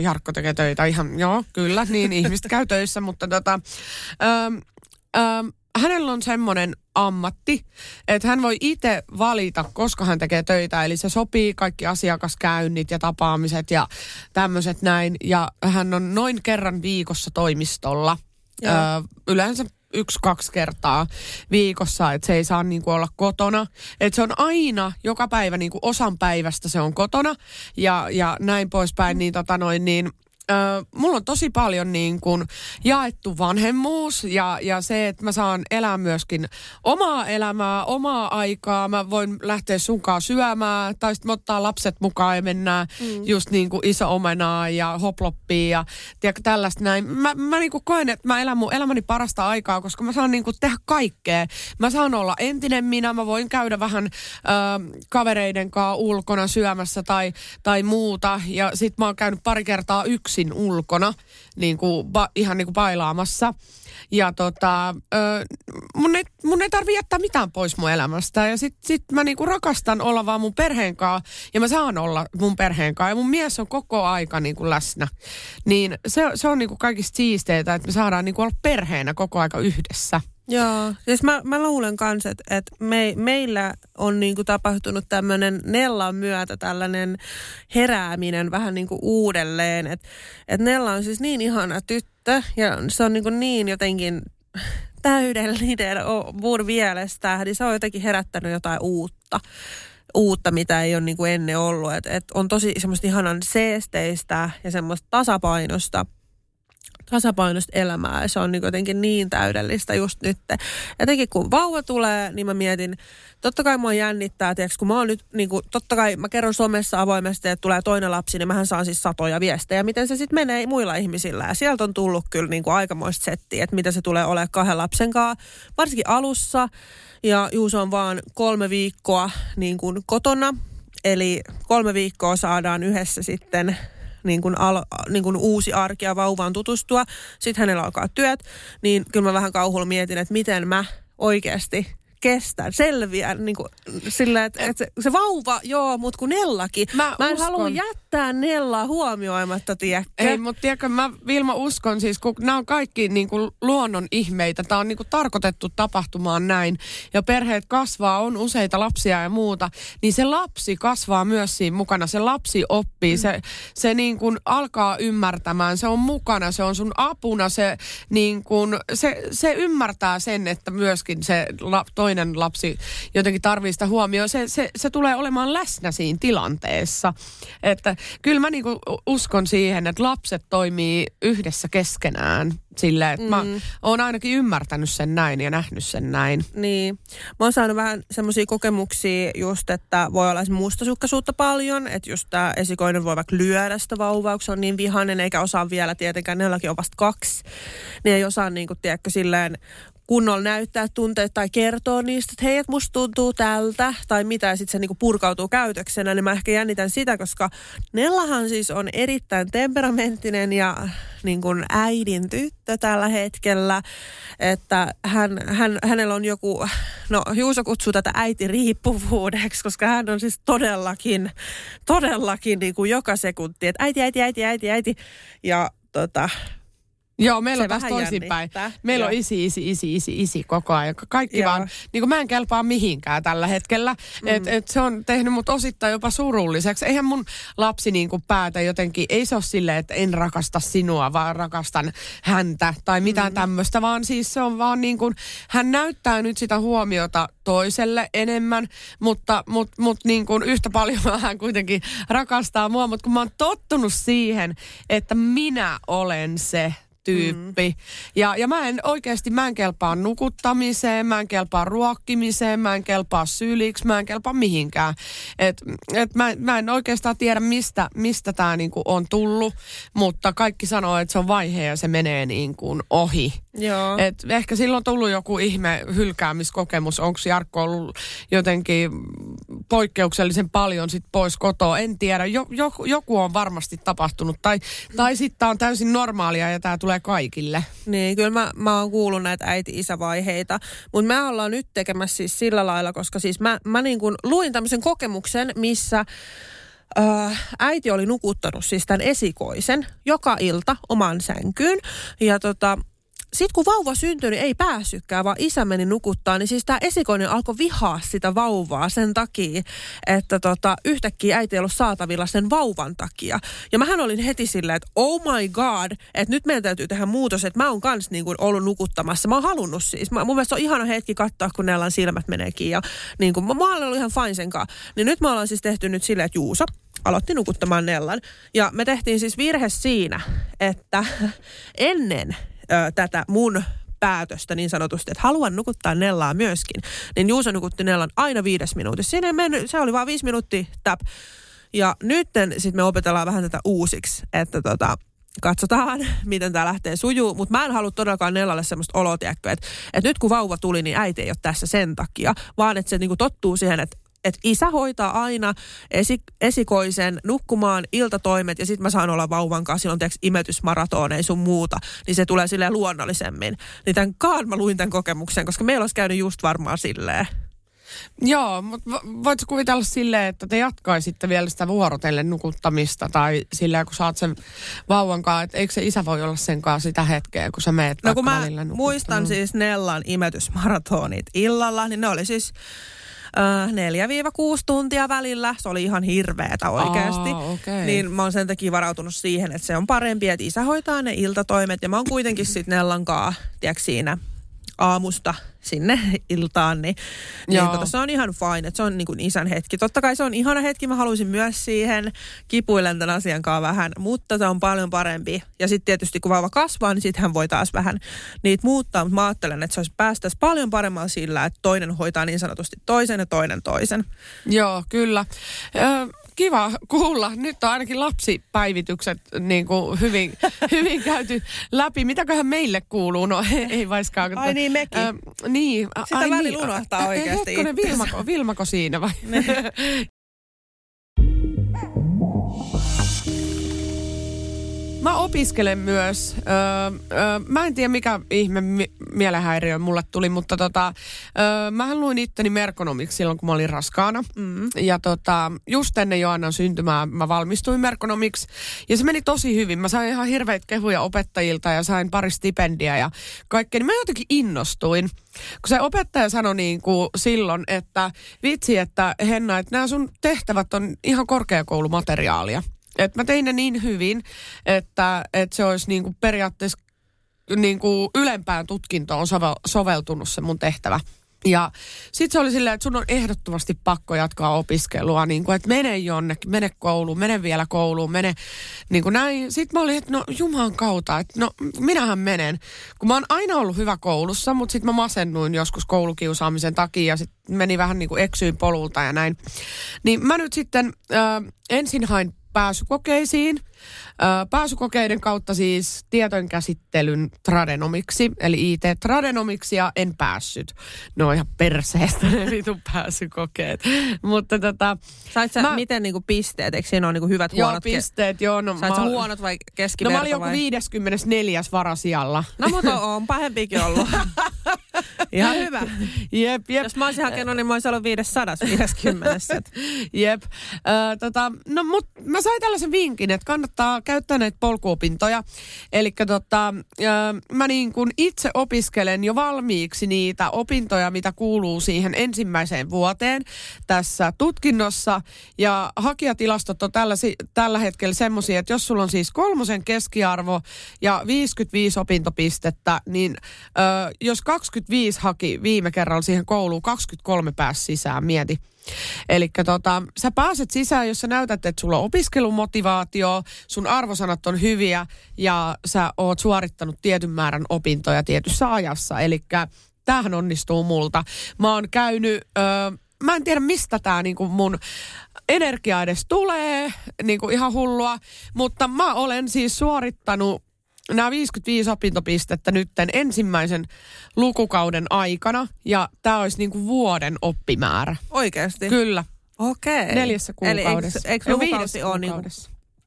Jarkko tekee töitä ihan, joo, kyllä, niin ihmiset käy töissä, mutta tota, ö, ö, hänellä on semmoinen ammatti, että hän voi itse valita, koska hän tekee töitä. Eli se sopii kaikki asiakaskäynnit ja tapaamiset ja tämmöiset näin. Ja hän on noin kerran viikossa toimistolla. Ö, yleensä yksi-kaksi kertaa viikossa, että se ei saa niinku olla kotona. Että se on aina, joka päivä niinku osan päivästä se on kotona ja, ja näin poispäin, niin tota noin, niin Mulla on tosi paljon niin kuin jaettu vanhemmuus ja, ja se, että mä saan elää myöskin omaa elämää, omaa aikaa. Mä voin lähteä sunkaan syömään tai sitten ottaa lapset mukaan ja mennään mm. just niin kuin iso omenaa ja hoploppiin ja tiedätkö, tällaista näin. Mä, mä niin kuin koen, että mä elän mun elämäni parasta aikaa, koska mä saan niin kuin tehdä kaikkea. Mä saan olla entinen minä, mä voin käydä vähän ö, kavereiden kanssa ulkona syömässä tai, tai muuta ja sit mä oon käynyt pari kertaa yksin yksin ulkona, niin kuin, ba, ihan niin kuin bailaamassa. Ja tota, ö, mun, ei, mun ei tarvi jättää mitään pois mun elämästä. Ja sit, sit mä niinku rakastan olla vaan mun perheen kanssa. Ja mä saan olla mun perheen kanssa. Ja mun mies on koko aika niinku läsnä. Niin se, se on niinku kaikista siisteitä, että me saadaan niinku olla perheenä koko aika yhdessä. Joo, siis mä, mä luulen kanssa, että, että me, meillä on niinku tapahtunut tämmöinen Nellan myötä tällainen herääminen vähän niinku uudelleen. Että et Nella on siis niin ihana tyttö ja se on niinku niin jotenkin täydellinen mun mielestä, niin se on jotenkin herättänyt jotain uutta uutta, mitä ei ole niin kuin ennen ollut. Et, et on tosi semmoista ihanan seesteistä ja semmoista tasapainosta – tasapainoista elämää se on niin jotenkin niin täydellistä just nyt. Etenkin kun vauva tulee, niin mä mietin, totta kai mua jännittää, tiiäks, kun mä oon nyt, niin kuin, totta kai mä kerron somessa avoimesti, että tulee toinen lapsi, niin mähän saan siis satoja viestejä, miten se sitten menee muilla ihmisillä. Ja sieltä on tullut kyllä niin kuin aikamoista settiä, että mitä se tulee olemaan kahden lapsen kanssa, varsinkin alussa. Ja Juuso on vaan kolme viikkoa niin kuin kotona, Eli kolme viikkoa saadaan yhdessä sitten niin kuin, al, niin kuin uusi arki ja vauvaan tutustua. Sitten hänellä alkaa työt, niin kyllä mä vähän kauhulla mietin, että miten mä oikeasti kestän, selviän niin kuin, sillä, että, että se, se vauva, joo, mutta kun Nellakin. Mä, mä en halua jättää Nellaa huomioimatta, tiedätkö? Ei, mutta tiedätkö, mä Vilma uskon siis, kun nämä on kaikki niin kuin luonnon ihmeitä. Tämä on niin kuin tarkoitettu tapahtumaan näin. Ja perheet kasvaa, on useita lapsia ja muuta. Niin se lapsi kasvaa myös siinä mukana. Se lapsi oppii, mm. se, se niin kuin alkaa ymmärtämään. Se on mukana, se on sun apuna. Se, niin kuin, se, se ymmärtää sen, että myöskin se la, toinen lapsi jotenkin tarvii sitä huomioon. Se, se, se tulee olemaan läsnä siinä tilanteessa. Että kyllä mä niinku uskon siihen, että lapset toimii yhdessä keskenään silleen, että mm. mä oon ainakin ymmärtänyt sen näin ja nähnyt sen näin. Niin. Mä oon saanut vähän semmoisia kokemuksia just, että voi olla mustasukkaisuutta paljon, että just tämä esikoinen voi vaikka lyödä sitä vauvaa, kun se on niin vihainen, eikä osaa vielä tietenkään, neilläkin on vasta kaksi. Niin ei osaa niin kuin, tiedätkö, silleen kunnolla näyttää tunteet tai kertoo niistä, että hei, että musta tuntuu tältä tai mitä, ja sitten se niinku purkautuu käytöksenä, niin mä ehkä jännitän sitä, koska Nellahan siis on erittäin temperamenttinen ja niin kuin äidin tyttö tällä hetkellä, että hän, hän, hänellä on joku, no Juuso kutsuu tätä äitiriippuvuudeksi, koska hän on siis todellakin, todellakin niin kuin joka sekunti, että äiti, äiti, äiti, äiti, äiti, ja tota, Joo, meillä se on taas toisinpäin. Meillä Joo. on isi, isi, isi, isi, isi koko ajan. Kaikki Joo. vaan, niin kuin mä en kelpaa mihinkään tällä hetkellä. Mm. Et, et se on tehnyt mut osittain jopa surulliseksi. Eihän mun lapsi niin kuin päätä jotenkin, ei se ole silleen, että en rakasta sinua, vaan rakastan häntä tai mitään mm. tämmöistä, vaan siis se on vaan niin kuin, hän näyttää nyt sitä huomiota toiselle enemmän, mutta mut, mut niin kuin yhtä paljon hän kuitenkin rakastaa mua, mutta kun mä oon tottunut siihen, että minä olen se tyyppi. Mm. Ja, ja mä en oikeasti, mä en kelpaa nukuttamiseen, mä en kelpaa ruokkimiseen, mä en kelpaa syliksi, mä en kelpaa mihinkään. Et, et mä, mä en oikeastaan tiedä, mistä, mistä tämä niinku on tullut, mutta kaikki sanoo, että se on vaihe ja se menee niinku ohi. Joo. Et ehkä silloin on tullut joku ihme hylkäämiskokemus. Onko Jarkko ollut jotenkin poikkeuksellisen paljon sit pois kotoa. En tiedä, jo, jo, joku on varmasti tapahtunut. Tai, tai sitten tämä on täysin normaalia ja tämä tulee kaikille. Niin, kyllä mä, mä oon kuullut näitä äiti-isävaiheita. Mutta me ollaan nyt tekemässä siis sillä lailla, koska siis mä, mä niin kuin luin tämmöisen kokemuksen, missä äh, äiti oli nukuttanut siis tämän esikoisen joka ilta omaan sänkyyn. Ja tota, sitten kun vauva syntyi, niin ei päässytkään, vaan isä meni nukuttaa, niin siis tämä esikoinen alkoi vihaa sitä vauvaa sen takia, että tota, yhtäkkiä äiti ei ollut saatavilla sen vauvan takia. Ja mähän olin heti silleen, että oh my god, että nyt meidän täytyy tehdä muutos, että mä oon kans niin kuin ollut nukuttamassa. Mä oon halunnut siis. Mä, mun mielestä on ihana hetki katsoa, kun Nellan silmät menee kiinni. Ja niin kuin, mä, mä olen ollut ihan fine sen kanssa. Niin nyt me ollaan siis tehty nyt silleen, että Juuso, aloitti nukuttamaan Nellan. Ja me tehtiin siis virhe siinä, että ennen ö, tätä mun päätöstä niin sanotusti, että haluan nukuttaa Nellaa myöskin, niin Juuso nukutti Nellan aina viides minuutissa. Siinä ei mennyt, se oli vain viisi minuuttia, tap. Ja nyt sitten me opetellaan vähän tätä uusiksi, että tota, katsotaan, miten tämä lähtee sujuu. Mutta mä en halua todellakaan Nellalle semmoista oloa, että, että nyt kun vauva tuli, niin äiti ei ole tässä sen takia, vaan että se niinku tottuu siihen, että että isä hoitaa aina esi, esikoisen nukkumaan iltatoimet ja sitten mä saan olla vauvan kanssa, silloin tiiäks, imetysmaratoneja sun muuta, niin se tulee silleen luonnollisemmin. Niin tämän kaan mä luin tämän kokemuksen, koska meillä olisi käynyt just varmaan silleen. Joo, mutta voitko kuvitella silleen, että te jatkaisitte vielä sitä vuorotellen nukuttamista tai silleen, kun saat sen vauvan kanssa, että eikö se isä voi olla sen kanssa sitä hetkeä, kun sä meet No kun mä muistan siis Nellan imetysmaratonit illalla, niin ne oli siis 4-6 tuntia välillä. Se oli ihan hirveetä oikeasti. Aa, okay. Niin mä oon sen takia varautunut siihen, että se on parempi, että isä hoitaa ne iltatoimet. Ja mä oon kuitenkin sitten Nellankaa, tiedätkö, siinä aamusta sinne iltaan, niin, niin tota, se on ihan fine, että se on niin kuin isän hetki. Totta kai se on ihana hetki, mä haluaisin myös siihen, kipuilen tämän asian kanssa vähän, mutta se on paljon parempi. Ja sitten tietysti kun vauva kasvaa, niin sitten hän voi taas vähän niitä muuttaa, mutta mä ajattelen, että se olisi päästäisi paljon paremmalla sillä, että toinen hoitaa niin sanotusti toisen ja toinen toisen. Joo, kyllä. Ö, kiva kuulla. Nyt on ainakin lapsipäivitykset niin kuin hyvin, hyvin käyty läpi. Mitäköhän meille kuuluu? No ei vaiskaan. Ai niin, mekin. Äh, niin. Sitä ai välillä niin. unohtaa oikeasti. Hetkonen, Vilmako, Vilmako siinä vai? Mä opiskelen myös. Öö, öö, mä en tiedä mikä ihme mi- mielenhäiriö mulle tuli, mutta tota, öö, mähän luin itteni merkonomiksi silloin, kun mä olin raskaana. Mm. Ja tota, just ennen Joannan syntymää mä valmistuin merkonomiksi. Ja se meni tosi hyvin. Mä sain ihan hirveitä kehuja opettajilta ja sain pari stipendiä ja kaikkea. Niin mä jotenkin innostuin. Kun se opettaja sanoi niin kuin silloin, että vitsi, että Henna, että nämä sun tehtävät on ihan korkeakoulumateriaalia. Et mä tein ne niin hyvin, että, että se olisi niin kuin periaatteessa niin kuin ylempään tutkintoon sovel, soveltunut se mun tehtävä. Ja sitten se oli silleen, että sun on ehdottomasti pakko jatkaa opiskelua, niin kuin, että mene jonnekin, mene kouluun, mene vielä kouluun, mene niin kuin näin. Sitten mä olin, että no juman kautta, että no minähän menen. Kun mä oon aina ollut hyvä koulussa, mutta sitten mä masennuin joskus koulukiusaamisen takia ja sitten meni vähän niin kuin eksyin polulta ja näin. Niin mä nyt sitten äh, ensin hain pääsykokeisiin. Pääsykokeiden kautta siis käsittelyn tradenomiksi, eli IT-tradenomiksi, ja en päässyt. Ne on ihan perseestä ne vitun pääsykokeet. Mutta tota... Sait sä mä, miten niinku pisteet? Eikö siinä ole niinku hyvät, joo, huonot? pisteet, joo. No, Sait mä, huonot vai keskiverto No mä olin joku 54. varasijalla. No mutta on pahempikin ollut. Ihan hyvä. Jep, jep. Jos mä olisin hakenut, niin mä olisin ollut 550. jep. Äh, tota, no mut mä sain tällaisen vinkin, että kannattaa käyttää näitä polkuopintoja. Eli tota, mä niin kun itse opiskelen jo valmiiksi niitä opintoja, mitä kuuluu siihen ensimmäiseen vuoteen tässä tutkinnossa. Ja hakijatilastot on tällä, tällä hetkellä semmoisia, että jos sulla on siis kolmosen keskiarvo ja 55 opintopistettä, niin äh, jos 25 haki viime kerralla siihen kouluun, 23 pääsi sisään, mieti. Eli tota, sä pääset sisään, jos sä näytät, että sulla on opiskelumotivaatio, sun arvosanat on hyviä ja sä oot suorittanut tietyn määrän opintoja tietyssä ajassa. Eli tämähän onnistuu multa. Mä oon käynyt... Öö, mä en tiedä mistä tämä niinku mun energia edes tulee, niinku ihan hullua, mutta mä olen siis suorittanut nämä 55 opintopistettä nytten ensimmäisen lukukauden aikana ja tämä olisi niinku vuoden oppimäärä. Oikeasti? Kyllä. Okei. Neljässä kuukaudessa. Eli eikö, eikö Joo, lukukausi ole niin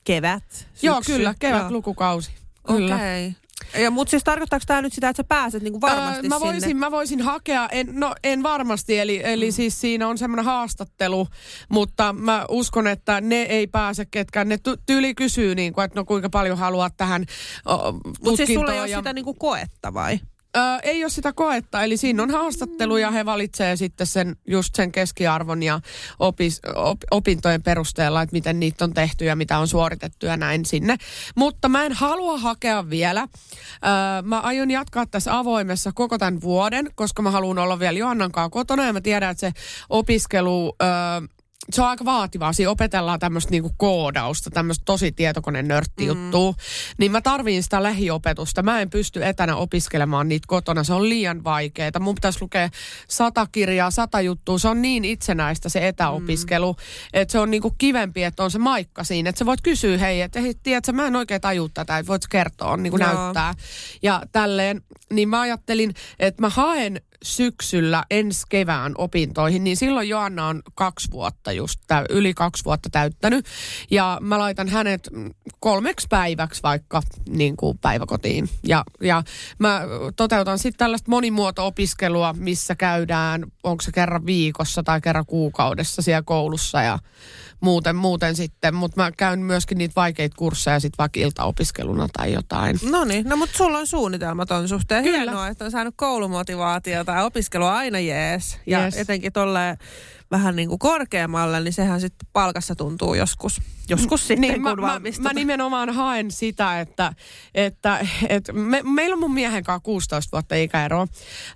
kevät, syksy? Joo, kyllä, kevät Joo. lukukausi. Kyllä. Okei. Ja, mutta siis tarkoittaako tämä nyt sitä, että sä pääset niinku varmasti Öö, mä, voisin, sinne? mä voisin hakea, en, no en varmasti, eli, eli Mm. siis siinä on semmoinen haastattelu, mutta mä uskon, että ne ei pääse ketkään. Ne ty- tyyli kysyy, niin kuin, että no kuinka paljon haluat tähän o, Mutta siis sulla ei ole ja- sitä niinku koetta vai? Öö, ei ole sitä koetta, eli siinä on haastattelu ja he valitsee sitten sen, just sen keskiarvon ja opis, op, opintojen perusteella, että miten niitä on tehty ja mitä on suoritettu ja näin sinne. Mutta mä en halua hakea vielä. Öö, mä aion jatkaa tässä avoimessa koko tämän vuoden, koska mä haluan olla vielä Johannan kanssa kotona ja mä tiedän, että se opiskelu... Öö, se on aika vaativaa. Siinä opetellaan tämmöistä niinku koodausta, tämmöistä tosi tietokoneen nörttijuttua. Mm. Niin mä tarviin sitä lähiopetusta. Mä en pysty etänä opiskelemaan niitä kotona. Se on liian vaikeaa. Mun pitäisi lukea sata kirjaa, sata juttua. Se on niin itsenäistä se etäopiskelu, mm. että se on niinku kivempi, että on se maikka siinä. Että sä voit kysyä, hei, että hei, tiedätkö, mä en oikein taju tätä, että voit kertoa, niin kuin näyttää. Ja tälleen, niin mä ajattelin, että mä haen syksyllä ensi kevään opintoihin, niin silloin Joanna on kaksi vuotta just, yli kaksi vuotta täyttänyt. Ja mä laitan hänet kolmeksi päiväksi vaikka niin kuin päiväkotiin. Ja, ja mä toteutan sitten tällaista monimuoto-opiskelua, missä käydään, onko se kerran viikossa tai kerran kuukaudessa siellä koulussa ja muuten, muuten sitten. Mutta mä käyn myöskin niitä vaikeita kursseja sitten vaikka iltaopiskeluna tai jotain. No niin, no mutta sulla on suunnitelma ton suhteen. Kyllä. Hienoa, että on saanut koulumotivaatiota ja opiskelu on aina jees. Ja Yes. etenkin tolleen vähän niin kuin korkeammalle, niin sehän sitten palkassa tuntuu joskus. Joskus sitten, niin, kun mä, mä, valmistut. mä nimenomaan haen sitä, että, että, että me, meillä on mun miehen kanssa 16 vuotta ikäeroa.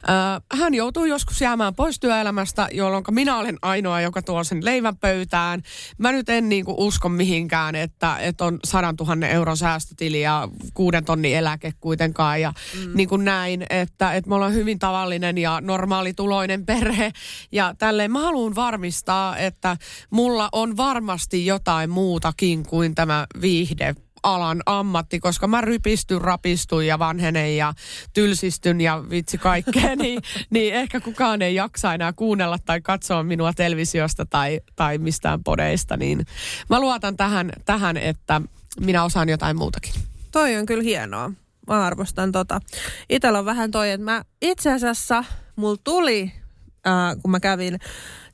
Äh, hän joutuu joskus jäämään pois työelämästä, jolloin minä olen ainoa, joka tuo sen leivän pöytään. Mä nyt en niin kuin usko mihinkään, että, että on 100 000 euron säästötili ja kuuden tonnin eläke kuitenkaan ja mm. niin kuin näin, että, että me ollaan hyvin tavallinen ja normaalituloinen perhe ja tälleen mä haluan varmistaa, että mulla on varmasti jotain muutakin kuin tämä viihde alan ammatti, koska mä rypistyn, rapistun ja vanhenen ja tylsistyn ja vitsi kaikkea, niin, niin ehkä kukaan ei jaksa enää kuunnella tai katsoa minua televisiosta tai, tai mistään podeista, niin mä luotan tähän, tähän, että minä osaan jotain muutakin. Toi on kyllä hienoa. Mä arvostan tota. Itellä on vähän toi, että mä itse asiassa, mulla tuli, äh, kun mä kävin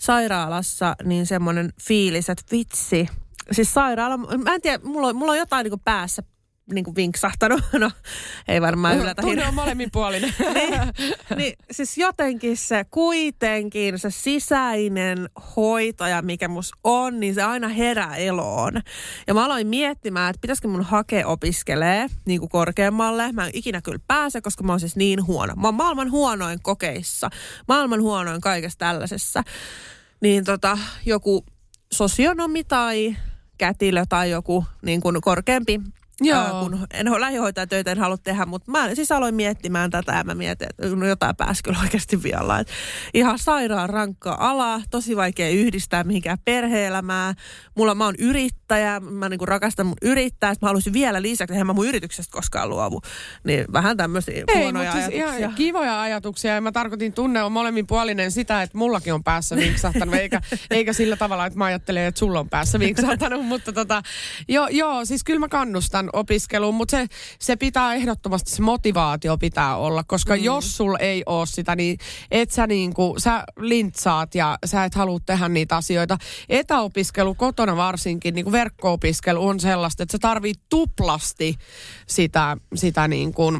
sairaalassa, niin semmoinen fiilis, että vitsi. Siis sairaala, mä en tiedä, mulla on, mulla on jotain niin päässä niin kuin vinksahtanut. No, ei varmaan yllätä Tunne on molemminpuolinen. niin, niin siis jotenkin se kuitenkin, se sisäinen hoitaja, mikä mus on, niin se aina herää eloon. Ja mä aloin miettimään, että pitäisikö mun hakea opiskelee niin kuin korkeammalle. Mä en ikinä kyllä pääse, koska mä oon siis niin huono. Mä oon maailman huonoin kokeissa, maailman huonoin kaikessa tällaisessa. Niin tota, joku sosionomi tai kätilö tai joku niin kuin korkeampi Joo. Ää, kun en lähihoitajatöitä en halua tehdä, mutta mä siis aloin miettimään tätä ja mä mietin, että no jotain pääsi kyllä oikeasti vielä. Et ihan sairaan rankka ala, tosi vaikea yhdistää mihinkään perhe-elämää. Mulla mä oon yrittäjä, mä niinku rakastan mun yrittää, että mä haluaisin vielä lisäksi, eihän mä mun yrityksestä koskaan luovu. Niin vähän tämmöisiä Ei, huonoja mutta siis ajatuksia. ihan kivoja ajatuksia. Ja mä tarkoitin tunne on molemminpuolinen sitä, että mullakin on päässä vinksahtanut, eikä, eikä sillä tavalla, että mä ajattelen, että sulla on päässä vinksahtanut. mutta tota, joo, joo, siis kyllä mä kannustan opiskeluun, mutta se, se pitää ehdottomasti, se motivaatio pitää olla, koska mm. jos sulla ei ole sitä, niin et sä niinku, sä lintsaat ja sä et halua tehdä niitä asioita. Etäopiskelu kotona varsinkin, niin kuin verkko-opiskelu on sellaista, että sä tarvii tuplasti sitä, sitä niin kuin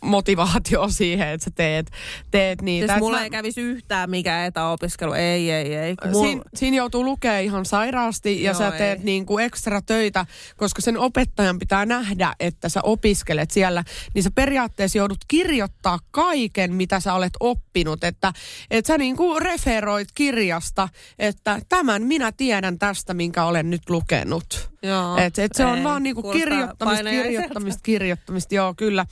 motivaatio siihen, että sä teet, teet niitä. Siis mulla mä- ei kävisi yhtään mikä etäopiskelu, ei, ei, ei. Mulla, Siin, siinä joutuu lukea ihan sairaasti ja Joo, sä ei. teet niin kuin ekstra töitä, koska sen opettajan pitää nähdä, että sä opiskelet siellä. Niin sä periaatteessa joudut kirjoittaa kaiken, mitä sä olet oppinut. Että, että sä niin kuin referoit kirjasta, että tämän minä tiedän tästä, minkä olen nyt lukenut. Joo, Et, et se on ei, vaan niinku kirjoittamista, kirjoittamista, kirjoittamista, joo kyllä.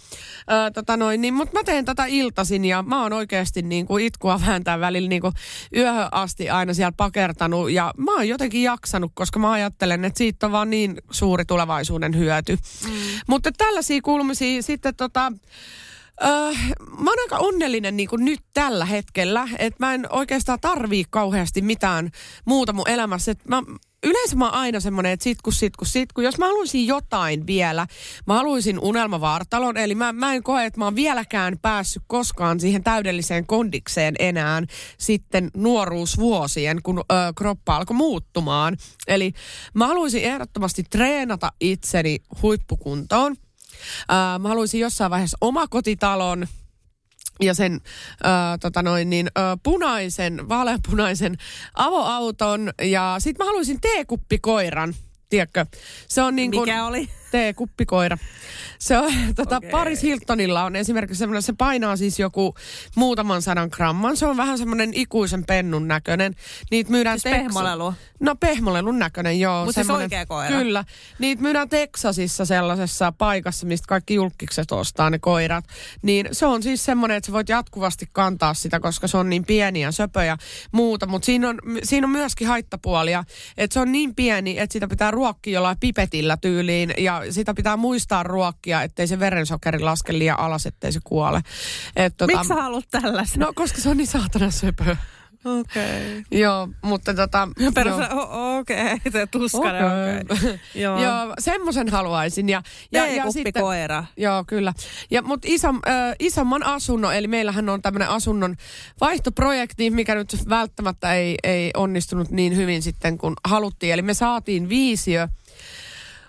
Ö, tota noin, niin, mutta mä teen tätä iltasin ja mä oon oikeasti niinku itkua vääntää välillä niinku yöhön asti aina siellä pakertanut ja mä oon jotenkin jaksanut, koska mä ajattelen, että siitä on vaan niin suuri tulevaisuuden hyöty. Mm. Mutta tällaisia kuulumisia sitten tota, Öö, mä oon aika onnellinen niin nyt tällä hetkellä, että mä en oikeastaan tarvii kauheasti mitään muuta mun elämässä. Et mä, yleensä mä oon aina semmoinen, että sitku, sitku, sitku. Jos mä haluaisin jotain vielä, mä haluaisin unelmavartalon. Eli mä, mä en koe, että mä oon vieläkään päässyt koskaan siihen täydelliseen kondikseen enää sitten nuoruusvuosien, kun ö, kroppa alkoi muuttumaan. Eli mä haluaisin ehdottomasti treenata itseni huippukuntoon. Ö, mä haluaisin jossain vaiheessa omakotitalon, ja sen äh, tota noin, niin, äh, punaisen, vaaleanpunaisen avoauton ja sitten mä haluaisin teekuppikoiran, tiedätkö? Se on niin kuin, Mikä oli? T-kuppikoira. Se on, tota, okay. Paris Hiltonilla on esimerkiksi semmoinen, se painaa siis joku muutaman sadan gramman. Se on vähän semmoinen ikuisen pennun näköinen. Niitä myydään siis pehmolelu? No pehmolelun näköinen, joo. Mutta siis oikea koira? Kyllä. Niitä myydään Teksasissa sellaisessa paikassa, mistä kaikki julkikset ostaa ne koirat. Niin se on siis semmoinen, että sä voit jatkuvasti kantaa sitä, koska se on niin pieni ja söpö ja muuta. Mutta siinä on, siinä on myöskin haittapuolia, että se on niin pieni, että sitä pitää ruokkia jollain pipetillä tyyliin ja sitä pitää muistaa ruokkia, ettei se verensokeri laske liian alas, ettei se kuole. Et, tota, Miksi sä haluat tällaisen? No, koska se on niin saatana söpö. Okei. Okay. Joo, mutta tota... Perus, okei, okay, se tuskainen, okei. Okay. joo. joo, semmoisen haluaisin. Ja, ja, ja sitten, koira. Joo, kyllä. Ja, mutta iso, äh, isomman asunnon, eli meillähän on tämmöinen asunnon vaihtoprojekti, mikä nyt välttämättä ei, ei onnistunut niin hyvin sitten, kun haluttiin. Eli me saatiin viisiö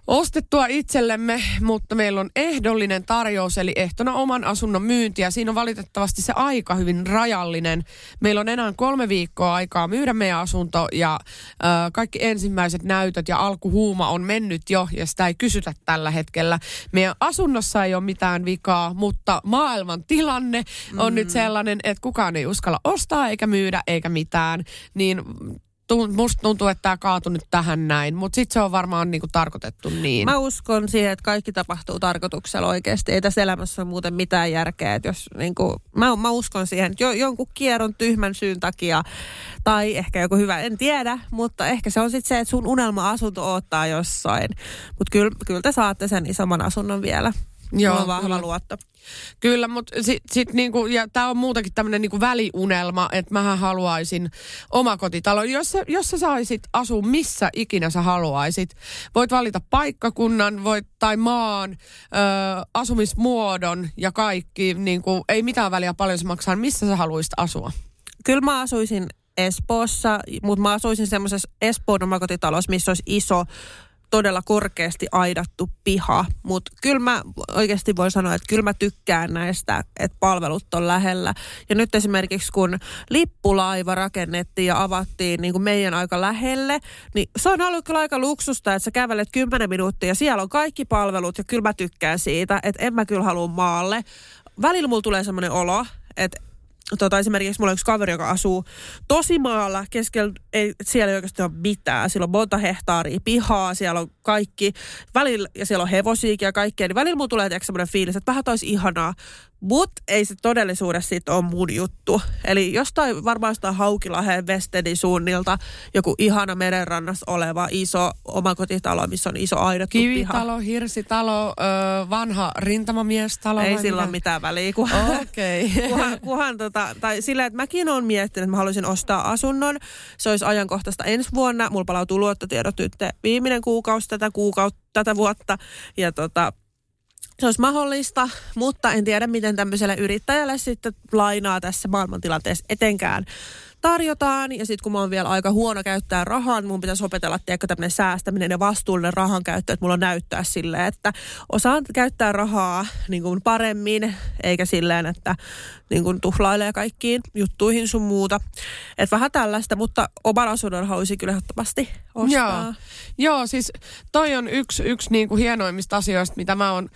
ostettua itsellemme, mutta meillä on ehdollinen tarjous, eli ehtona oman asunnon myynti, ja siinä on valitettavasti se aika hyvin rajallinen. Meillä on enää kolme viikkoa aikaa myydä meidän asunto, ja ö, kaikki ensimmäiset näytöt ja alkuhuuma on mennyt jo, ja sitä ei kysytä tällä hetkellä. Meidän asunnossa ei ole mitään vikaa, mutta maailman tilanne on mm. nyt sellainen, että kukaan ei uskalla ostaa eikä myydä eikä mitään, niin musta tuntuu, että tämä kaatui nyt tähän näin, mutta sitten se on varmaan niinku tarkoitettu niin. Mä uskon siihen, että kaikki tapahtuu tarkoituksella oikeasti. Ei tässä elämässä ole muuten mitään järkeä. Että jos, niinku, mä, mä uskon siihen, että jo, jonkun kierron tyhmän syyn takia tai ehkä joku hyvä, en tiedä, mutta ehkä se on sitten se, että sun unelma-asunto odottaa jossain. Mutta kyllä, kyllä te saatte sen isomman asunnon vielä. Joo, on vahva kyllä. luotto. Kyllä, mutta sit, sit niinku, ja tämä on muutakin tämmöinen niinku väliunelma, että mähän haluaisin omakotitalon. Jos sä, jos sä saisit asua missä ikinä sä haluaisit, voit valita paikkakunnan voit, tai maan, ö, asumismuodon ja kaikki. Niinku, ei mitään väliä paljon se maksaa, missä sä haluaisit asua. Kyllä mä asuisin Espoossa, mutta mä asuisin semmoisessa Espoon omakotitalossa, missä olisi iso todella korkeasti aidattu piha, mutta kyllä mä oikeasti voin sanoa, että kyllä mä tykkään näistä, että palvelut on lähellä. Ja nyt esimerkiksi kun lippulaiva rakennettiin ja avattiin niin kuin meidän aika lähelle, niin se on ollut kyllä aika luksusta, että sä kävelet 10 minuuttia ja siellä on kaikki palvelut ja kyllä mä tykkään siitä, että en mä kyllä halua maalle. Välillä mulla tulee semmoinen olo, että tota, esimerkiksi mulla on yksi kaveri, joka asuu tosi maalla, keskellä, ei, siellä ei oikeasti ole mitään. Siellä on monta hehtaaria pihaa, siellä on kaikki, välillä, ja siellä on hevosiikin ja kaikkea, niin välillä mulla tulee semmoinen fiilis, että vähän olisi ihanaa mutta ei se todellisuudessa siitä ole mun juttu. Eli jostain varmaan jostain Haukilaheen Westedin suunnilta joku ihana merenrannassa oleva iso omakotitalo, missä on iso aidattu Kivitalo, piha. hirsitalo, ö, vanha rintamamiestalo. Ei sillä ole mitään väliä. Kunhan, okay. kunhan, kunhan tota, tai sillä, että mäkin olen miettinyt, että mä haluaisin ostaa asunnon. Se olisi ajankohtaista ensi vuonna. Mulla palautuu luottotiedot nyt viimeinen kuukausi tätä kuukautta tätä vuotta. Ja tota, se olisi mahdollista, mutta en tiedä, miten tämmöiselle yrittäjälle sitten lainaa tässä maailmantilanteessa etenkään tarjotaan. Ja sitten kun mä oon vielä aika huono käyttää rahaa, niin mun pitäisi opetella, tiedätkö, tämmöinen säästäminen ja vastuullinen rahan käyttö, että mulla on näyttää silleen, että osaan käyttää rahaa niin kuin paremmin, eikä silleen, että niin kuin tuhlailee kaikkiin juttuihin sun muuta. Että vähän tällaista, mutta oman asunnon haluaisin kyllä ehdottomasti ostaa. Joo, Joo siis toi on yksi, yksi niin kuin hienoimmista asioista, mitä mä oon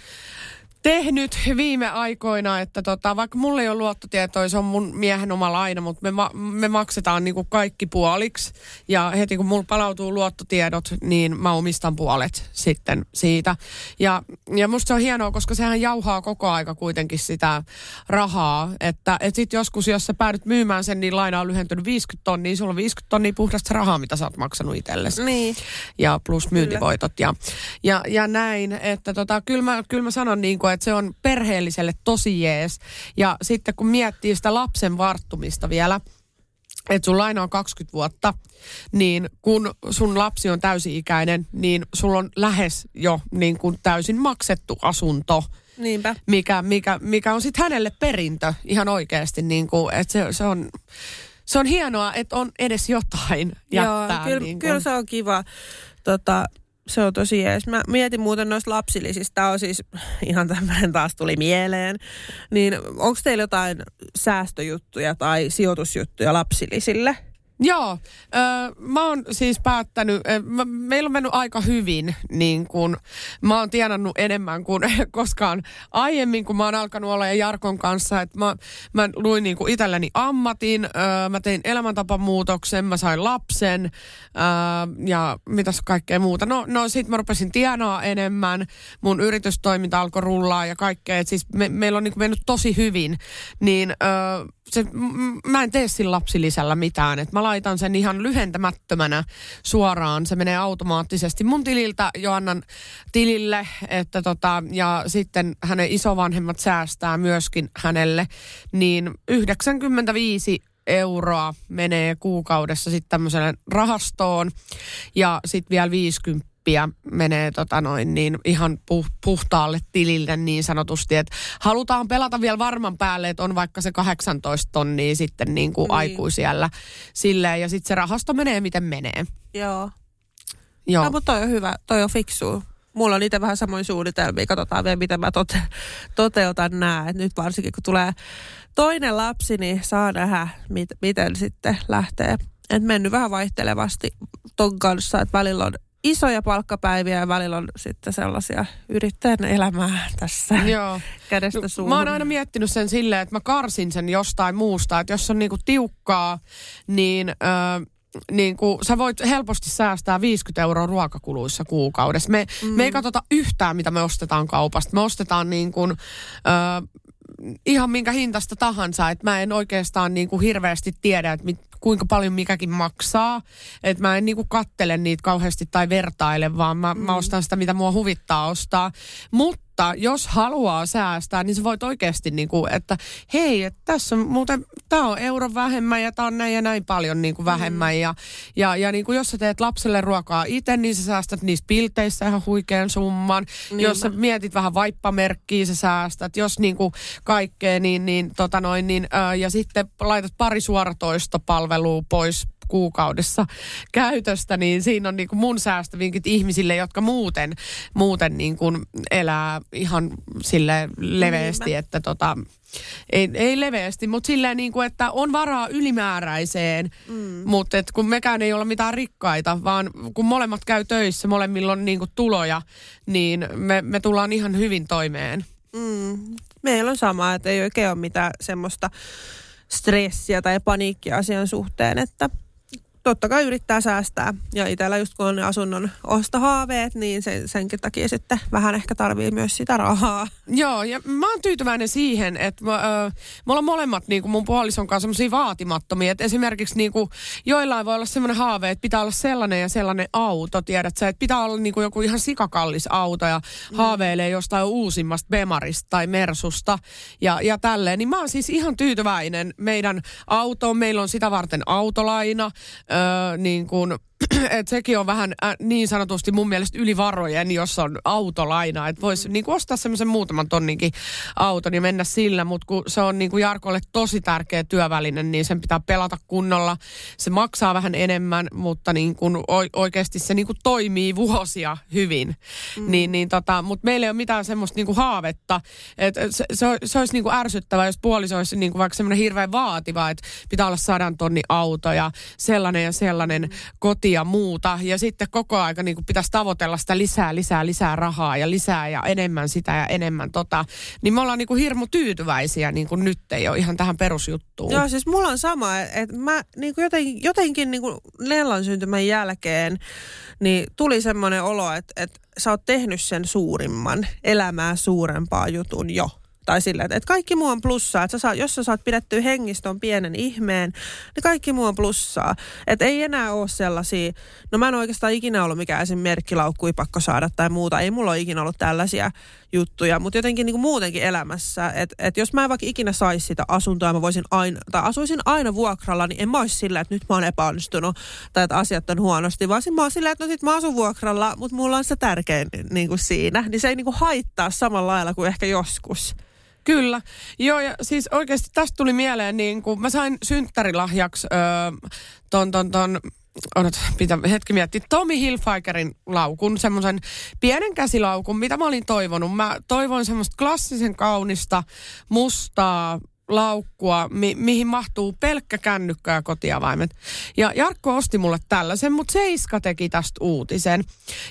tehnyt viime aikoina, että tota, vaikka mulla ei ole luottotietoja, se on mun miehen oma laina, mutta me, ma- me maksetaan niinku kaikki puoliksi. Ja heti kun mulla palautuu luottotiedot, niin mä omistan puolet sitten siitä. Ja, ja musta se on hienoa, koska sehän jauhaa koko aika kuitenkin sitä rahaa. Että et sit joskus, jos sä päädyt myymään sen, niin laina on lyhentynyt 50 tonnia, niin sulla on 50 tonnia puhdasta rahaa, mitä sä oot maksanut itsellesi. Niin. Ja plus myyntivoitot ja, ja, ja näin. Että tota, kyllä mä, kyllä mä sanon niin kuin, että se on perheelliselle tosi jees. Ja sitten kun miettii sitä lapsen varttumista vielä, että sun laina on 20 vuotta, niin kun sun lapsi on täysi-ikäinen, niin sulla on lähes jo niin kuin täysin maksettu asunto. Niinpä. Mikä, mikä, mikä on sitten hänelle perintö ihan oikeasti. Niin kuin, että se, se, on, se on hienoa, että on edes jotain jättää. Joo, kyllä, niin kyllä se on kiva. Tota, se on tosi jees. Mä mietin muuten noista lapsilisista. On siis ihan tämmöinen taas tuli mieleen. Niin onko teillä jotain säästöjuttuja tai sijoitusjuttuja lapsilisille? Joo, ö, mä oon siis päättänyt, mä, meillä on mennyt aika hyvin, niin kun mä oon tienannut enemmän kuin koskaan aiemmin, kun mä oon alkanut olla ja Jarkon kanssa, että mä, mä luin niin kuin itselleni ammatin, ö, mä tein elämäntapamuutoksen, mä sain lapsen ö, ja mitäs kaikkea muuta. No, no sit mä rupesin tienaa enemmän, mun yritystoiminta alkoi rullaa ja kaikkea, et siis me, meillä on niin kuin mennyt tosi hyvin, niin ö, se, mä en tee sillä lapsilisällä mitään. Et mä laitan sen ihan lyhentämättömänä suoraan. Se menee automaattisesti mun tililtä Joannan tilille. Että tota, ja sitten hänen isovanhemmat säästää myöskin hänelle. Niin 95 euroa menee kuukaudessa sitten tämmöiselle rahastoon. Ja sitten vielä 50 menee tota noin, niin ihan puh- puhtaalle tilille niin sanotusti, että halutaan pelata vielä varman päälle, että on vaikka se 18 tonnia sitten niin kuin Niin. aikuisiellä silleen, ja sitten se rahasto menee miten menee. Joo. Joo. No, mutta toi on hyvä, toi on fiksu. Mulla on itse vähän samoin suunnitelmia. Katsotaan vielä, miten mä tote, toteutan nämä. Et nyt varsinkin, kun tulee toinen lapsi, niin saa nähdä, mit, miten sitten lähtee. Et mennyt vähän vaihtelevasti ton kanssa, että välillä on isoja palkkapäiviä ja välillä on sitten sellaisia yrittäjän elämää tässä Joo. kädestä No, suuhun. Mä oon aina miettinyt sen silleen, että mä karsin sen jostain muusta. Että jos on niinku tiukkaa, niin... Ö, niin kuin, sä voit helposti säästää 50 euroa ruokakuluissa kuukaudessa. Me, mm. me ei katsota yhtään, mitä me ostetaan kaupasta. Me ostetaan niin kuin, ö, ihan minkä hintasta tahansa. Että mä en oikeastaan niin kuin hirveästi tiedä, että mit, kuinka paljon mikäkin maksaa. Että mä en niin kuin kattele niitä kauheasti tai vertaile, vaan mä, mm. mä ostan sitä, mitä mua huvittaa ostaa. Mutta jos haluaa säästää, niin sä voit oikeasti niin kuin, että hei, että tässä on muuten, tämä on euron vähemmän ja tämä on näin ja näin paljon niin kuin vähemmän. Mm. Ja, ja, ja niin kuin jos sä teet lapselle ruokaa itse, niin sä säästät niissä pilteissä ihan huikean summan. Niinpä. Jos sä mietit vähän vaippamerkkiä, sä säästät. Jos niin kuin kaikkea, niin, niin, tota noin, niin ää, ja sitten laitat pari suoratoistopalvelua pois kuukaudessa käytöstä, niin siinä on niin kuin mun säästövinkit ihmisille, jotka muuten, muuten niin kuin elää ihan sille leveästi, Niinpä. että tota, ei, ei leveästi, mutta silleen niin kuin, että on varaa ylimääräiseen, mm. mutta et kun mekään ei olla mitään rikkaita, vaan kun molemmat käy töissä, molemmilla on niin kuin tuloja, niin me, me tullaan ihan hyvin toimeen. Mm. Meillä on sama, että ei oikein ole mitään semmoista stressiä tai paniikkia asian suhteen, että totta kai yrittää säästää. Ja itsellä just kun on ne asunnon ostohaaveet, niin sen, senkin takia sitten vähän ehkä tarvii myös sitä rahaa. Joo, ja mä oon tyytyväinen siihen, että mä, ö, me ollaan molemmat niin kuin mun puolison kanssa semmoisia vaatimattomia. Että esimerkiksi niin kuin, joillain voi olla semmoinen haave, että pitää olla sellainen ja sellainen auto, tiedät sä, että pitää olla niin kuin joku ihan sikakallis auto ja mm. haaveilee jostain uusimmasta Bemarista tai Mersusta ja, ja tälleen. Niin mä oon siis ihan tyytyväinen meidän autoon. Meillä on sitä varten autolaina, niin kuin, että sekin on vähän äh, niin sanotusti mun mielestä ylivarojen, jos on autolaina. Että voisi niin ostaa semmoisen muutaman tonninkin auton ja mennä sillä, mutta kun se on niin kuin Jarkolle tosi tärkeä työväline, niin sen pitää pelata kunnolla. Se maksaa vähän enemmän, mutta niin kuin o- oikeasti se niin kuin toimii vuosia hyvin. Mm. Niin, niin tota, mutta meillä ei ole mitään semmoista niin kuin haavetta. että se, se, se olisi niin kuin ärsyttävää, jos puoliso olisi niin kuin vaikka semmoinen hirveän vaativa, että pitää olla sadan tonni auto ja sellainen ja sellainen mm. koti ja muuta. Ja sitten koko aika niin pitäisi tavoitella sitä lisää, lisää, lisää rahaa ja lisää ja enemmän sitä ja enemmän tota. Niin me ollaan niin kuin hirmu tyytyväisiä niin kuin nyt ole ihan tähän perusjuttuun. Joo, siis mulla on sama, että mä niin kuin jotenkin, jotenkin niin kuin Nellan syntymän jälkeen niin tuli semmoinen olo, että, että sä oot tehnyt sen suurimman, elämää suurempaa jutun jo. Tai sillä, että, että kaikki muu on plussaa. Että sä saa, jos sä saat pidettyä hengistön pienen ihmeen, niin kaikki muu on plussaa. Että ei enää ole sellaisia, no mä en oikeastaan ikinä ollut mikään esim. merkkilaukku pakko saada tai muuta. Ei mulla ole ikinä ollut tällaisia juttuja, mutta jotenkin niin kuin muutenkin elämässä, että et jos mä en vaikka ikinä saisi sitä asuntoa, mä voisin aina, tai asuisin aina vuokralla, niin en mä olisi sillä, että nyt mä oon epäonnistunut tai että asiat on huonosti, vaan mä oon sillä, että no sit mä asun vuokralla, mutta mulla on se tärkein niin kuin siinä, niin se ei niin kuin haittaa samalla lailla kuin ehkä joskus. Kyllä. Joo, ja siis oikeasti tästä tuli mieleen, niin kun mä sain synttärilahjaksi öö, ton, ton, ton odot, pitää hetki miettiä, Tommy Hilfigerin laukun, semmoisen pienen käsilaukun, mitä mä olin toivonut. Mä toivoin semmoista klassisen kaunista, mustaa, laukkua, mi- mihin mahtuu pelkkä kännykkä ja kotiavaimet. Ja Jarkko osti mulle tällaisen, mutta Seiska teki tästä uutisen.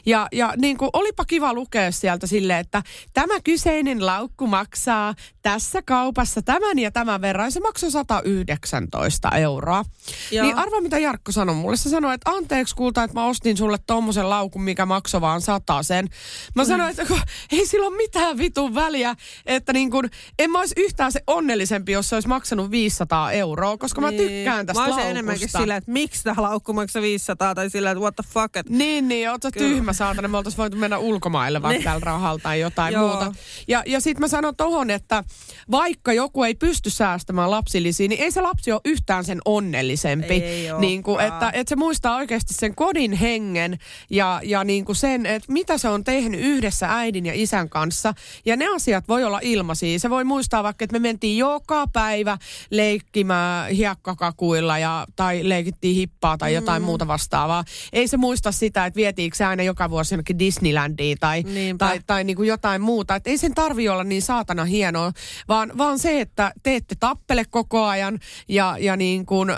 Ja, ja niin kuin, olipa kiva lukea sieltä silleen, että tämä kyseinen laukku maksaa tässä kaupassa tämän ja tämän verran. Se maksoi 119 euroa. Joo. Niin arva mitä Jarkko sanoi mulle. Se sanoi, että anteeksi kulta, että mä ostin sulle tommosen laukun, mikä maksoi vaan sen. Mä mm. sanoin, että ei sillä ole mitään vitun väliä, että niin kuin, en mä olisi yhtään se onnellisen jos se olisi maksanut 500 euroa, koska niin. mä tykkään tästä mä laukusta. enemmänkin sillä, että miksi tämä laukku maksaa 500 tai sillä, että what the fuck. Et... Niin, niin, oot tyhmä saatana. Me oltaisiin voitu mennä ulkomaille vaikka niin. tällä rahalla tai jotain Joo. muuta. Ja, ja sitten mä sanon tohon, että vaikka joku ei pysty säästämään lapsillisiin, niin ei se lapsi ole yhtään sen onnellisempi. Ei niin kuin, että, että se muistaa oikeasti sen kodin hengen ja, ja niin kuin sen, että mitä se on tehnyt yhdessä äidin ja isän kanssa. Ja ne asiat voi olla ilmaisia. Se voi muistaa vaikka, että me mentiin joka joka päivä leikkimään hiekkakakuilla ja, tai leikittiin hippaa tai jotain mm. muuta vastaavaa. Ei se muista sitä, että vietiinkö se aina joka vuosi jonnekin Disneylandiin tai, tai, tai niin kuin jotain muuta. Et ei sen tarvi olla niin saatana hienoa, vaan, vaan se, että te ette tappele koko ajan ja, ja niin kuin, äh,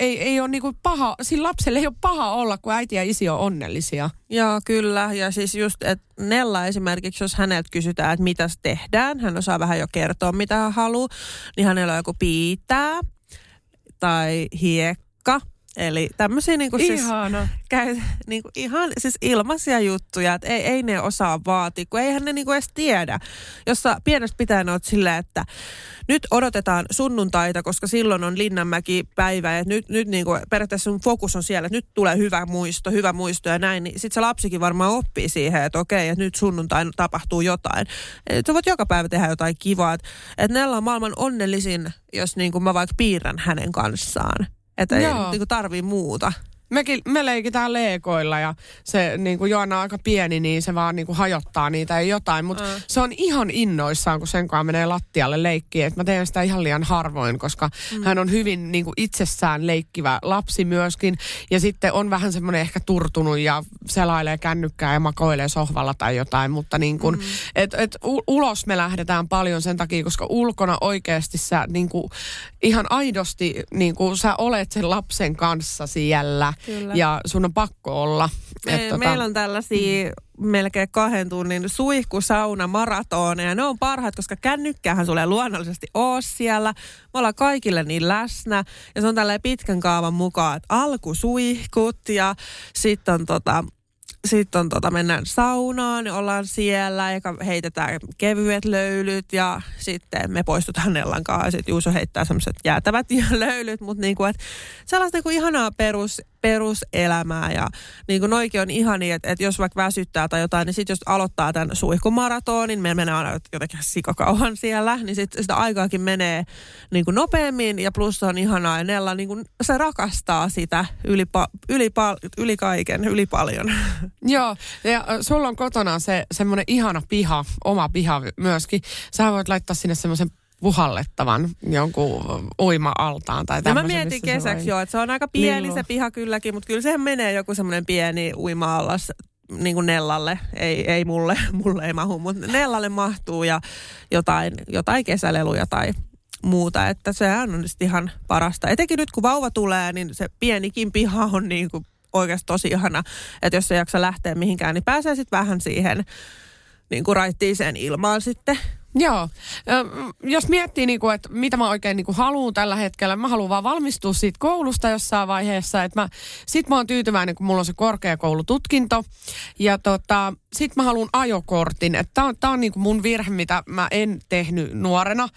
ei, ei ole niin kuin paha, sillä lapselle ei ole paha olla, kun äiti ja isi on onnellisia. Joo, kyllä. Ja siis just, että Nella esimerkiksi, jos häneltä kysytään, että mitä tehdään, hän osaa vähän jo kertoa, mitä hän haluaa, niin hänellä on joku piitää tai hiekka Eli tämmöisiä niinku siis, käy, niinku ihan siis ilmaisia juttuja, että ei, ei ne osaa vaatia, kun eihän ne niinku edes tiedä. Jossa pienestä pitäen oot silleen, että nyt odotetaan sunnuntaita, koska silloin on Linnanmäki päivä ja nyt, nyt niinku periaatteessa sun fokus on siellä, että nyt tulee hyvä muisto, hyvä muisto ja näin, niin sitten se lapsikin varmaan oppii siihen, että okei, että nyt sunnuntain tapahtuu jotain. Et sä voit joka päivä tehdä jotain kivaa, että et Nella on maailman onnellisin, jos niinku mä vaikka piirrän hänen kanssaan. Että ei niin tarvii muuta mekin, me leikitään leekoilla ja se niin kuin Joanna on aika pieni, niin se vaan niin kuin hajottaa niitä ja jotain. Mutta mm. se on ihan innoissaan, kun sen kanssa menee lattialle leikkiin. Et mä teen sitä ihan liian harvoin, koska mm. hän on hyvin niin kuin itsessään leikkivä lapsi myöskin. Ja sitten on vähän semmoinen ehkä turtunut ja selailee kännykkää ja makoilee sohvalla tai jotain. Mutta niin kuin, mm. et, et ulos me lähdetään paljon sen takia, koska ulkona oikeasti sä niin kuin, ihan aidosti niin kuin, sä olet sen lapsen kanssa siellä Kyllä. ja sun on pakko olla. Me, Et, tota... Meillä on tällaisia melkein kahden tunnin suihkusauna maratoneja. Ne on parhaat, koska kännykkähän sulle luonnollisesti ole siellä. Me ollaan kaikille niin läsnä. Ja se on tällä pitkän kaavan mukaan, että alkusuihkut ja sitten on tota, sitten on tota, mennään saunaan, niin ollaan siellä ja heitetään kevyet löylyt ja sitten me poistutaan Nellan kanssa. Sitten Juuso heittää semmoiset jäätävät löylyt, mutta niinku, et sellaista niinku ihanaa perus, peruselämää ja niinku noikin on ihani, että et jos vaikka väsyttää tai jotain, niin sitten jos aloittaa tämän suihkumaratonin, niin me menee aina jotenkin sikakauhan siellä, niin sit sitä aikaakin menee niinku nopeammin ja plus on ihanaa ja Nella niinku, se rakastaa sitä yli, yli, yli kaiken, yli paljon. Joo, ja sulla on kotona se semmoinen ihana piha, oma piha myöskin. Sä voit laittaa sinne semmoisen puhallettavan jonkun uima-altaan tai tämmöisen. No mä mietin kesäksi jo, että se on aika pieni Lillu. se piha kylläkin, mutta kyllä sehän menee joku semmoinen pieni uima-allas niin kuin Nellalle, ei, ei mulle, mulle ei mahu, mutta Nellalle mahtuu ja jotain, jotain kesäleluja tai muuta, että sehän on ihan parasta. Etenkin nyt kun vauva tulee, niin se pienikin piha on niin kuin oikeasti tosi ihana, että jos se jaksa lähteä mihinkään, niin pääsee sitten vähän siihen niin kuin raittiiseen ilmaan sitten. Joo. Jos miettii, niin kuin, että mitä mä oikein niin kuin haluan tällä hetkellä, mä haluan vaan valmistua siitä koulusta jossain vaiheessa. Että mä, sit mä oon tyytyväinen, kun mulla on se korkeakoulututkinto. Ja tota, sit mä haluan ajokortin. Tää on, tää on niin kuin mun virhe, mitä mä en tehnyt nuorena.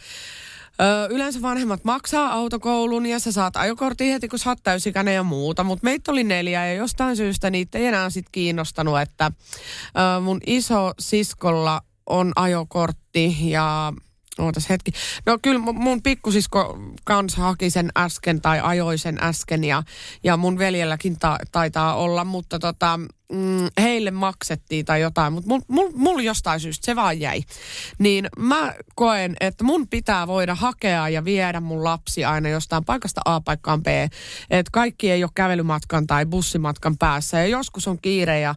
Ö, yleensä vanhemmat maksaa autokoulun ja sä saat ajokortin heti, kun sä oot täysikäinen ja muuta. Mutta meitä oli neljä ja jostain syystä niitä ei enää sit kiinnostanut, että ö, mun iso siskolla on ajokortti ja Ootas hetki. No kyllä mun- pikkusisko kanssa haki sen äsken tai ajoi sen äsken ja, ja mun veljelläkin ta, taitaa olla, mutta tota, mm, heille maksettiin tai jotain, mutta mulla mul, mul jostain syystä se vaan jäi. Niin mä koen, että mun pitää voida hakea ja viedä mun lapsi aina jostain paikasta A paikkaan B. Että kaikki ei ole kävelymatkan tai bussimatkan päässä ja joskus on kiire ja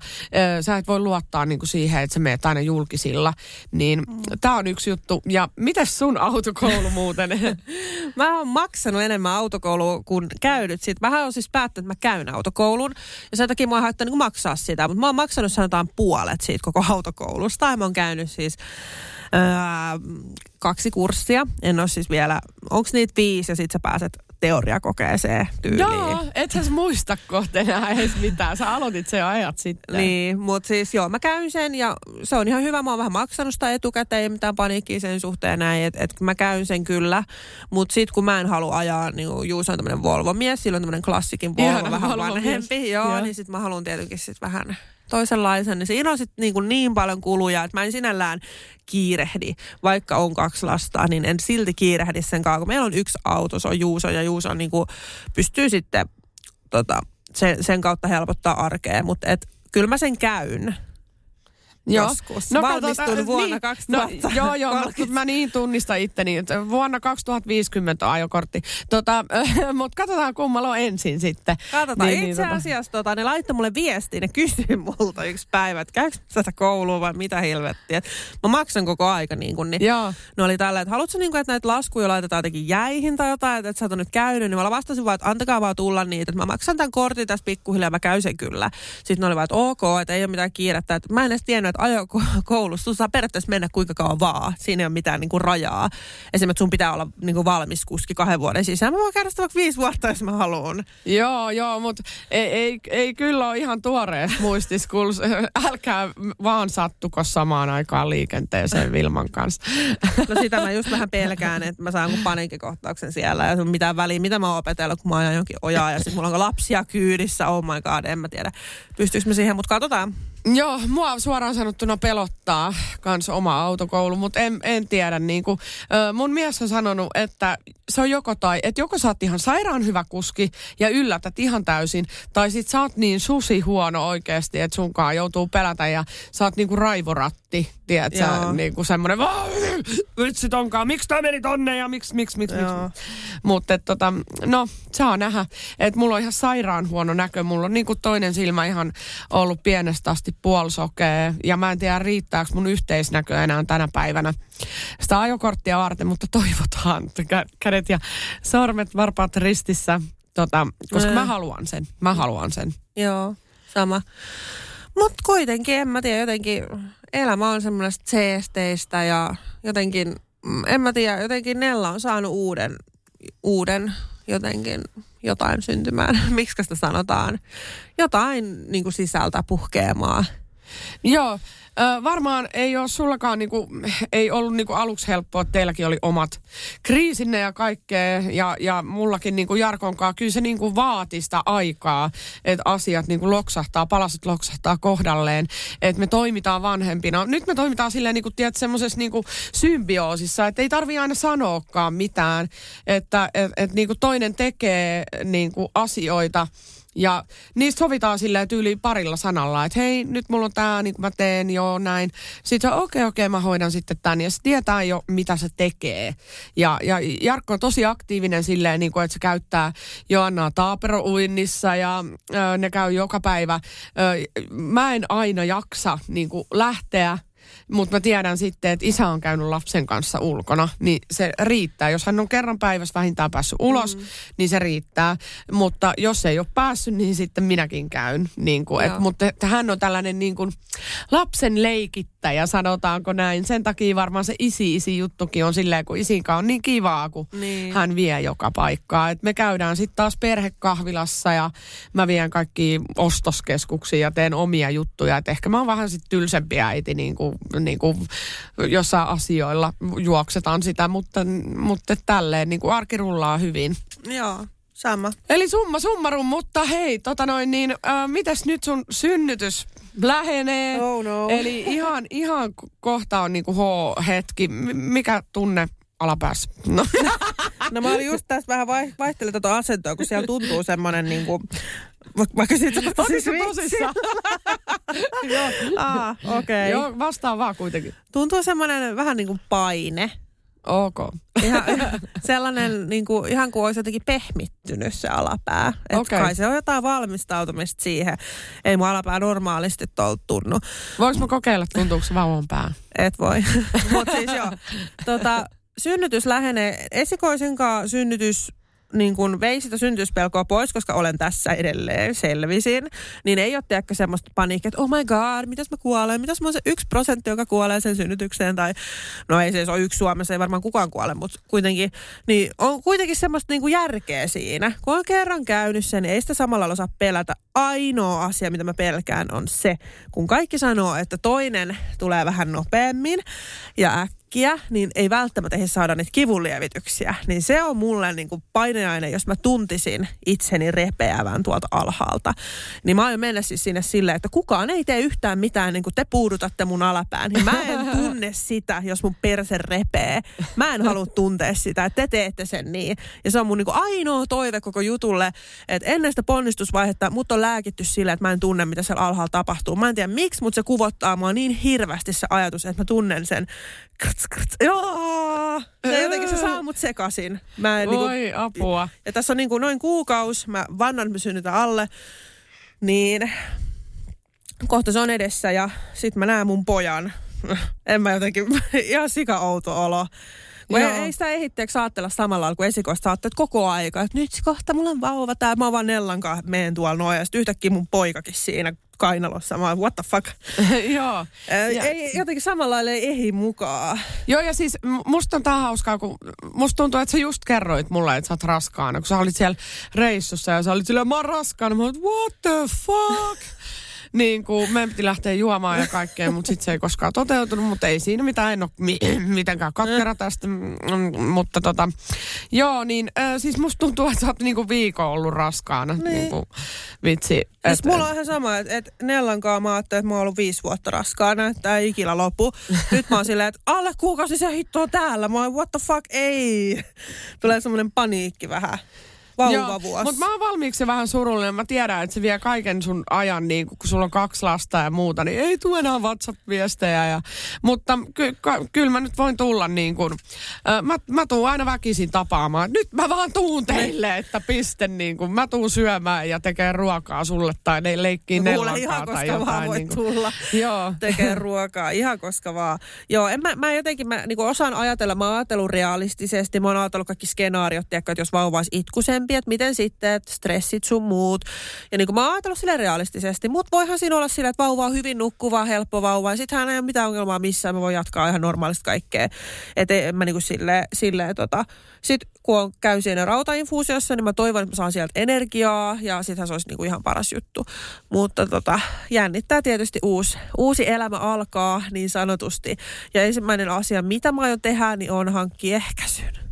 ö, sä et voi luottaa niinku siihen, että sä meet aina julkisilla. Niin mm. tää on yksi juttu. Ja mites sun autokoulu muuten? Mä oon maksanut enemmän autokoulua kuin käynyt. Sitten mä oon siis päättänyt, että mä käyn autokoulun. Ja sen takia mä oon haittanut niin maksaa sitä. Mutta mä oon maksanut sanotaan puolet siitä koko autokoulusta. Ja mä oon käynyt siis öö, kaksi kurssia. En ole siis vielä, onko niitä viisi ja sit sä pääset teoriakokeeseen tyyliin. Joo, et sä muista kohta enää edes mitään. Sä aloitit sen jo ajat sitten. Niin, mutta siis joo, mä käyn sen ja se on ihan hyvä. Mä oon vähän maksanut sitä etukäteen, ei mitään paniikkiä sen suhteen näin, että et mä käyn sen kyllä. Mutta sit kun mä en halua ajaa, niin Juuso on tämmöinen Volvo-mies, sillä on tämmöinen klassikin Volvo, Ihana vähän Volvo-mies. vanhempi. Joo, Joo. niin sit mä haluan tietenkin sit vähän toisenlaisen. Niin siinä on sitten niin, kuin niin paljon kuluja, että mä en sinällään kiirehdi, vaikka on kaksi lasta, niin en silti kiirehdi sen kanssa, kun meillä on yksi auto, se on Juuso, ja Juuso niin kuin pystyy sitten tota, sen, sen kautta helpottaa arkea, mutta kyllä mä sen käyn. Joskus. Valmistun vuonna 2030. No, joo, joo, mutta mä niin tunnistan itteni, että vuonna 2050 on ajokortti. Tota, mutta katsotaan kummalla on ensin sitten. Katsotaan. Niin, Niin, niin, Itse tota- asiassa tota, ne laittoi mulle viestiin, ne kysyi multa yksi päivä, että käykö tätä koulua vai mitä helvettiä. Et Mä maksan koko aika niin kuin, niin Joo. ne oli tällä, että haluatko niin kuin, että näitä laskuja laitetaan jotenkin jäihin tai jotain, että, että sä oot nyt käynyt, niin mä vastasin vaan, että antakaa vaan tulla niitä, että mä maksan tämän kortin tästä pikkuhiljaa, mä käyn sen kyllä. Sitten ne oli vaan, että ok, että ei ole mitään kiirettä, että mä en edes tiennyt, ajokoulussa sun saa periaatteessa mennä kuinka kauan vaan, siinä ei ole mitään niin kuin rajaa. Esimerkiksi sun pitää olla niin kuin valmis kuski kahden vuoden sisään, mä voin käydä sitä vaikka viisi vuotta, jos mä haluan. Joo, joo, mutta ei, ei, ei kyllä ole ihan tuoreessa muistis, kun älkää vaan sattuko samaan aikaan liikenteeseen Vilman kanssa. No sitä mä just vähän pelkään, että mä saan kun paniikkikohtauksen siellä ja sun mitään väliä, mitä mä oon opetellut, kun mä ajan jonkin ojaa ja sitten mulla on lapsia kyydissä, oh my god, en mä tiedä. Pystyykö mä siihen, mutta katsotaan. Joo, mua suoraan sanottuna pelottaa kans oma autokoulu, mutta en, en tiedä. Niin mun mies on sanonut, että se on joko tai, että joko sä oot ihan sairaan hyvä kuski ja yllätät ihan täysin, tai sit sä oot niin susi huono oikeasti, että sunkaan joutuu pelätä ja sä oot niinku raivoratti, tiedätkö, niinku semmonen, "Vaa, vitsi tonkaan, miksi tää meni tonne ja miksi, miksi, miksi, miksi. Mutta tota, no, saa nähdä, että mulla on ihan sairaan huono näkö, mulla on niinku toinen silmä ihan ollut pienestä asti puolisokea ja mä en tiedä riittääkö mun yhteisnäkö enää tänä päivänä sitä ajokorttia varten, mutta toivotaan, että kädet ja sormet varpaat ristissä, tota, koska mä haluan sen, mä haluan sen. Joo, sama. Mutta kuitenkin, en mä tiedä, jotenkin elämä on semmoista seesteistä ja jotenkin, mm, en mä tiedä, jotenkin Nella on saanut uuden, uuden jotenkin jotain syntymään. Miksi sitä sanotaan? Jotain niin kuin sisältä puhkeamaa. Joo, ö, varmaan ei ole sullakaan niinku, ei ollut niinku aluksi helppoa, että teilläkin oli omat kriisinne ja kaikkea. Ja, ja mullakin niinku Jarkonkaan, kyllä se niinku vaati sitä aikaa, että asiat niinku loksahtaa, palaset loksahtaa kohdalleen. Että me toimitaan vanhempina. Nyt me toimitaan silleen niinku, tiedät, semmoisessa niinku symbioosissa, että ei tarvi aina sanoakaan mitään. Että et, et, niinku toinen tekee niinku asioita, ja niistä sovitaan silleen tyyli parilla sanalla, että hei, nyt mulla on tää, niin mä teen, joo näin. Sitten okei, okay, okei, okay, mä hoidan sitten tän. Ja se tietää jo, mitä se tekee. Ja, ja Jarkko on tosi aktiivinen silleen, niin kuin, että se käyttää Joannaa taaperouinnissa ja ö, ne käy joka päivä. Ö, mä en aina jaksa niin kuin lähteä mutta mä tiedän sitten, että isä on käynyt lapsen kanssa ulkona, niin se riittää. Jos hän on kerran päivässä vähintään päässyt ulos, mm. niin se riittää. Mutta jos ei ole päässyt, niin sitten minäkin käyn. Niin kuin, et, mutta hän on tällainen niin kuin lapsen leikittäjä, sanotaanko näin. Sen takia varmaan se isi-isi juttukin on silleen, kun isinkä on niin kivaa, kun niin. hän vie joka paikkaa. Et me käydään sitten taas perhekahvilassa ja mä vien kaikki ostoskeskuksiin ja teen omia juttuja. Et ehkä mä oon vähän sitten tylsempi äiti niin kuin niin kuin jossain asioilla juoksetaan sitä, mutta, mutta tälleen niin kuin arki rullaa hyvin. Joo. Sama. Eli summa summarum, mutta hei, tota noin, niin äh, mitäs nyt sun synnytys lähenee? Oh no. Eli ihan, ihan kohta on niinku H-hetki. M- mikä tunne alapäässä? No. no mä olin just tässä vähän vaihtelin tätä asentoa, kun siellä tuntuu semmoinen niinku, vaikka siitä on siis tosissaan. Joo. Ah, okei. Okay. Joo, vastaan vaan kuitenkin. Tuntuu semmoinen vähän niin kuin paine. Ok. Ihan, sellainen niin kuin, ihan kuin olisi jotenkin pehmittynyt se alapää. Että okay. kai se on jotain valmistautumista siihen. Ei mun alapää normaalisti tuolta tunnu. Voinko mä kokeilla, tuntuuko se vauvan pää? Et voi. Mutta siis joo. Tota, synnytys lähenee. Esikoisenkaan synnytys niin kuin vei sitä syntyspelkoa pois, koska olen tässä edelleen, selvisin, niin ei ole tiedäkö semmoista paniikkia, että oh my god, mitäs mä kuolen, mitäs mä oon se yksi prosentti, joka kuolee sen synnytykseen, tai no ei se ole yksi Suomessa, ei varmaan kukaan kuole, mutta kuitenkin, niin on kuitenkin semmoista niin kuin järkeä siinä. Kun on kerran käynyt sen, niin ei sitä samalla osaa pelätä. Ainoa asia, mitä mä pelkään, on se, kun kaikki sanoo, että toinen tulee vähän nopeammin ja äkkiä, niin ei välttämättä he saada niitä kivunlievityksiä. Niin se on mulle niin kuin paineaine, jos mä tuntisin itseni repeävän tuolta alhaalta. Niin mä aion mennä siis sinne silleen, että kukaan ei tee yhtään mitään, niin kuin te puudutatte mun alapään. Niin mä en tunne sitä, jos mun perse repee. Mä en halua tuntea sitä, että te teette sen niin. Ja se on mun niin kuin ainoa toive koko jutulle, että ennen sitä ponnistusvaihetta mut on lääkitty sillä, että mä en tunne, mitä siellä alhaalla tapahtuu. Mä en tiedä miksi, mutta se kuvottaa mua niin hirveästi se ajatus, että mä tunnen sen krts, krts, joo! Se jotenkin se saa mut sekasin. Mä en, Oi, niinku, apua. Ja tässä on niinku noin kuukaus, mä vannan mä synnytän alle, niin kohta se on edessä ja sit mä näen mun pojan. En mä jotenkin, ihan sika outo olo. Kun ei, ei sitä ehitteeksi ajattella samalla lailla kuin esikoista että koko aika, että nyt kohta mulla on vauva tää, mä vaan Nellan kanssa, meen tuolla noin ja sitten yhtäkkiä mun poikakin siinä kainalossa. Mä what the fuck. Joo. ja. ei, jotenkin samalla lailla ei ehi mukaan. Joo, ja siis musta on tää hauskaa, kun musta tuntuu, että sä just kerroit mulle, että sä oot raskaana, kun sä olit siellä reissussa ja sä olit silleen, mä oon raskaana. Mä oon, what the fuck? niin kuin meidän piti lähteä juomaan ja kaikkea, mutta sitten se ei koskaan toteutunut, mutta ei siinä mitään, en ole mi- mitenkään katkera tästä, mm, mutta tota, joo, niin äh, siis musta tuntuu, että sä oot niinku viikon ollut raskaana, niin. niinku, vitsi. Et, siis mulla on ihan sama, että et Nellankaan mä ajattelin, että mä oon ollut viisi vuotta raskaana, että ei ikinä lopu. Nyt mä oon silleen, että alle kuukausi se hittoa täällä. Mä oon, what the fuck, ei. Tulee semmoinen paniikki vähän vauvavuosi. Mutta mä oon valmiiksi vähän surullinen. Mä tiedän, että se vie kaiken sun ajan, niin kun sulla on kaksi lasta ja muuta, niin ei tule enää WhatsApp-viestejä. Ja, mutta ky- ka- kyllä mä nyt voin tulla niin kuin, äh, mä, mä tuun aina väkisin tapaamaan. Nyt mä vaan tuun teille, että piste niin kuin, mä tuun syömään ja tekee ruokaa sulle tai ne leikkii no, ihan koska jotain. vaan voi niin kuin. tulla Joo. tekee ruokaa, ihan koska vaan. Joo, en mä, mä jotenkin, mä niin osaan ajatella, mä oon realistisesti, mä oon ajatellut kaikki skenaariot, tiedätkö, että jos vauva olisi itkusempi, vanhempi, että miten sitten, että stressit sun muut. Ja niin kuin mä oon ajatellut sille realistisesti, mutta voihan siinä olla sille, että vauva on hyvin nukkuva, helppo vauva, ja sitten hän ei ole mitään ongelmaa missään, mä voin jatkaa ihan normaalisti kaikkea. Että en mä niin kuin sille, sille tota. Sitten kun on, käy siinä rautainfuusiossa, niin mä toivon, että mä saan sieltä energiaa, ja sittenhän se olisi niin kuin ihan paras juttu. Mutta tota, jännittää tietysti uusi, uusi elämä alkaa niin sanotusti. Ja ensimmäinen asia, mitä mä aion tehdä, niin on hankkia ehkäisyn.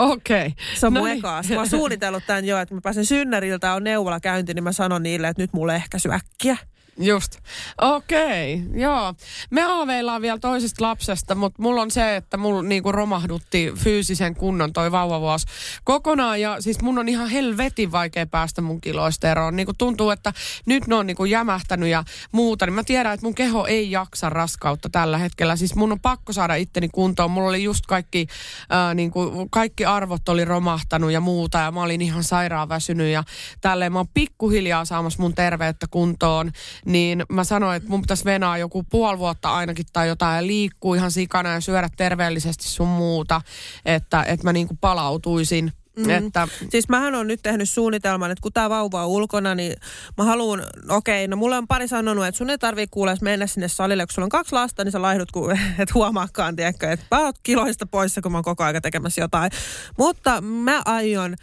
Okei. Okay. Se on no mun niin. eka Mä oon suunnitellut tämän jo, että mä pääsen synnäriltä, on neuvola käynti, niin mä sanon niille, että nyt mulle ehkä syäkkiä. Just. Okei, okay, joo. Me haaveillaan vielä toisesta lapsesta, mutta mulla on se, että mulla niinku romahdutti fyysisen kunnon toi vauvavuosi kokonaan. Ja siis mun on ihan helvetin vaikea päästä mun kiloista eroon. Niinku tuntuu, että nyt ne on niinku jämähtänyt ja muuta. Niin mä tiedän, että mun keho ei jaksa raskautta tällä hetkellä. Siis mun on pakko saada itteni kuntoon. Mulla oli just kaikki, ää, niinku, kaikki arvot oli romahtanut ja muuta. Ja mä olin ihan sairaan väsynyt ja tälleen. Mä oon pikkuhiljaa saamassa mun terveyttä kuntoon niin mä sanoin, että mun pitäisi venaa joku puoli vuotta ainakin tai jotain ja liikkuu ihan sikana ja syödä terveellisesti sun muuta, että, että mä niinku palautuisin Mm. Että... Siis mähän on nyt tehnyt suunnitelman, että kun tämä vauva on ulkona, niin mä haluan, okei, okay, no mulle on pari sanonut, että sun ei tarvii kuulla mennä sinne salille, kun sulla on kaksi lasta, niin sä laihdut, kun et huomaakaan, tiedätkö, että mä oot kiloista poissa, kun mä oon koko ajan tekemässä jotain. Mutta mä aion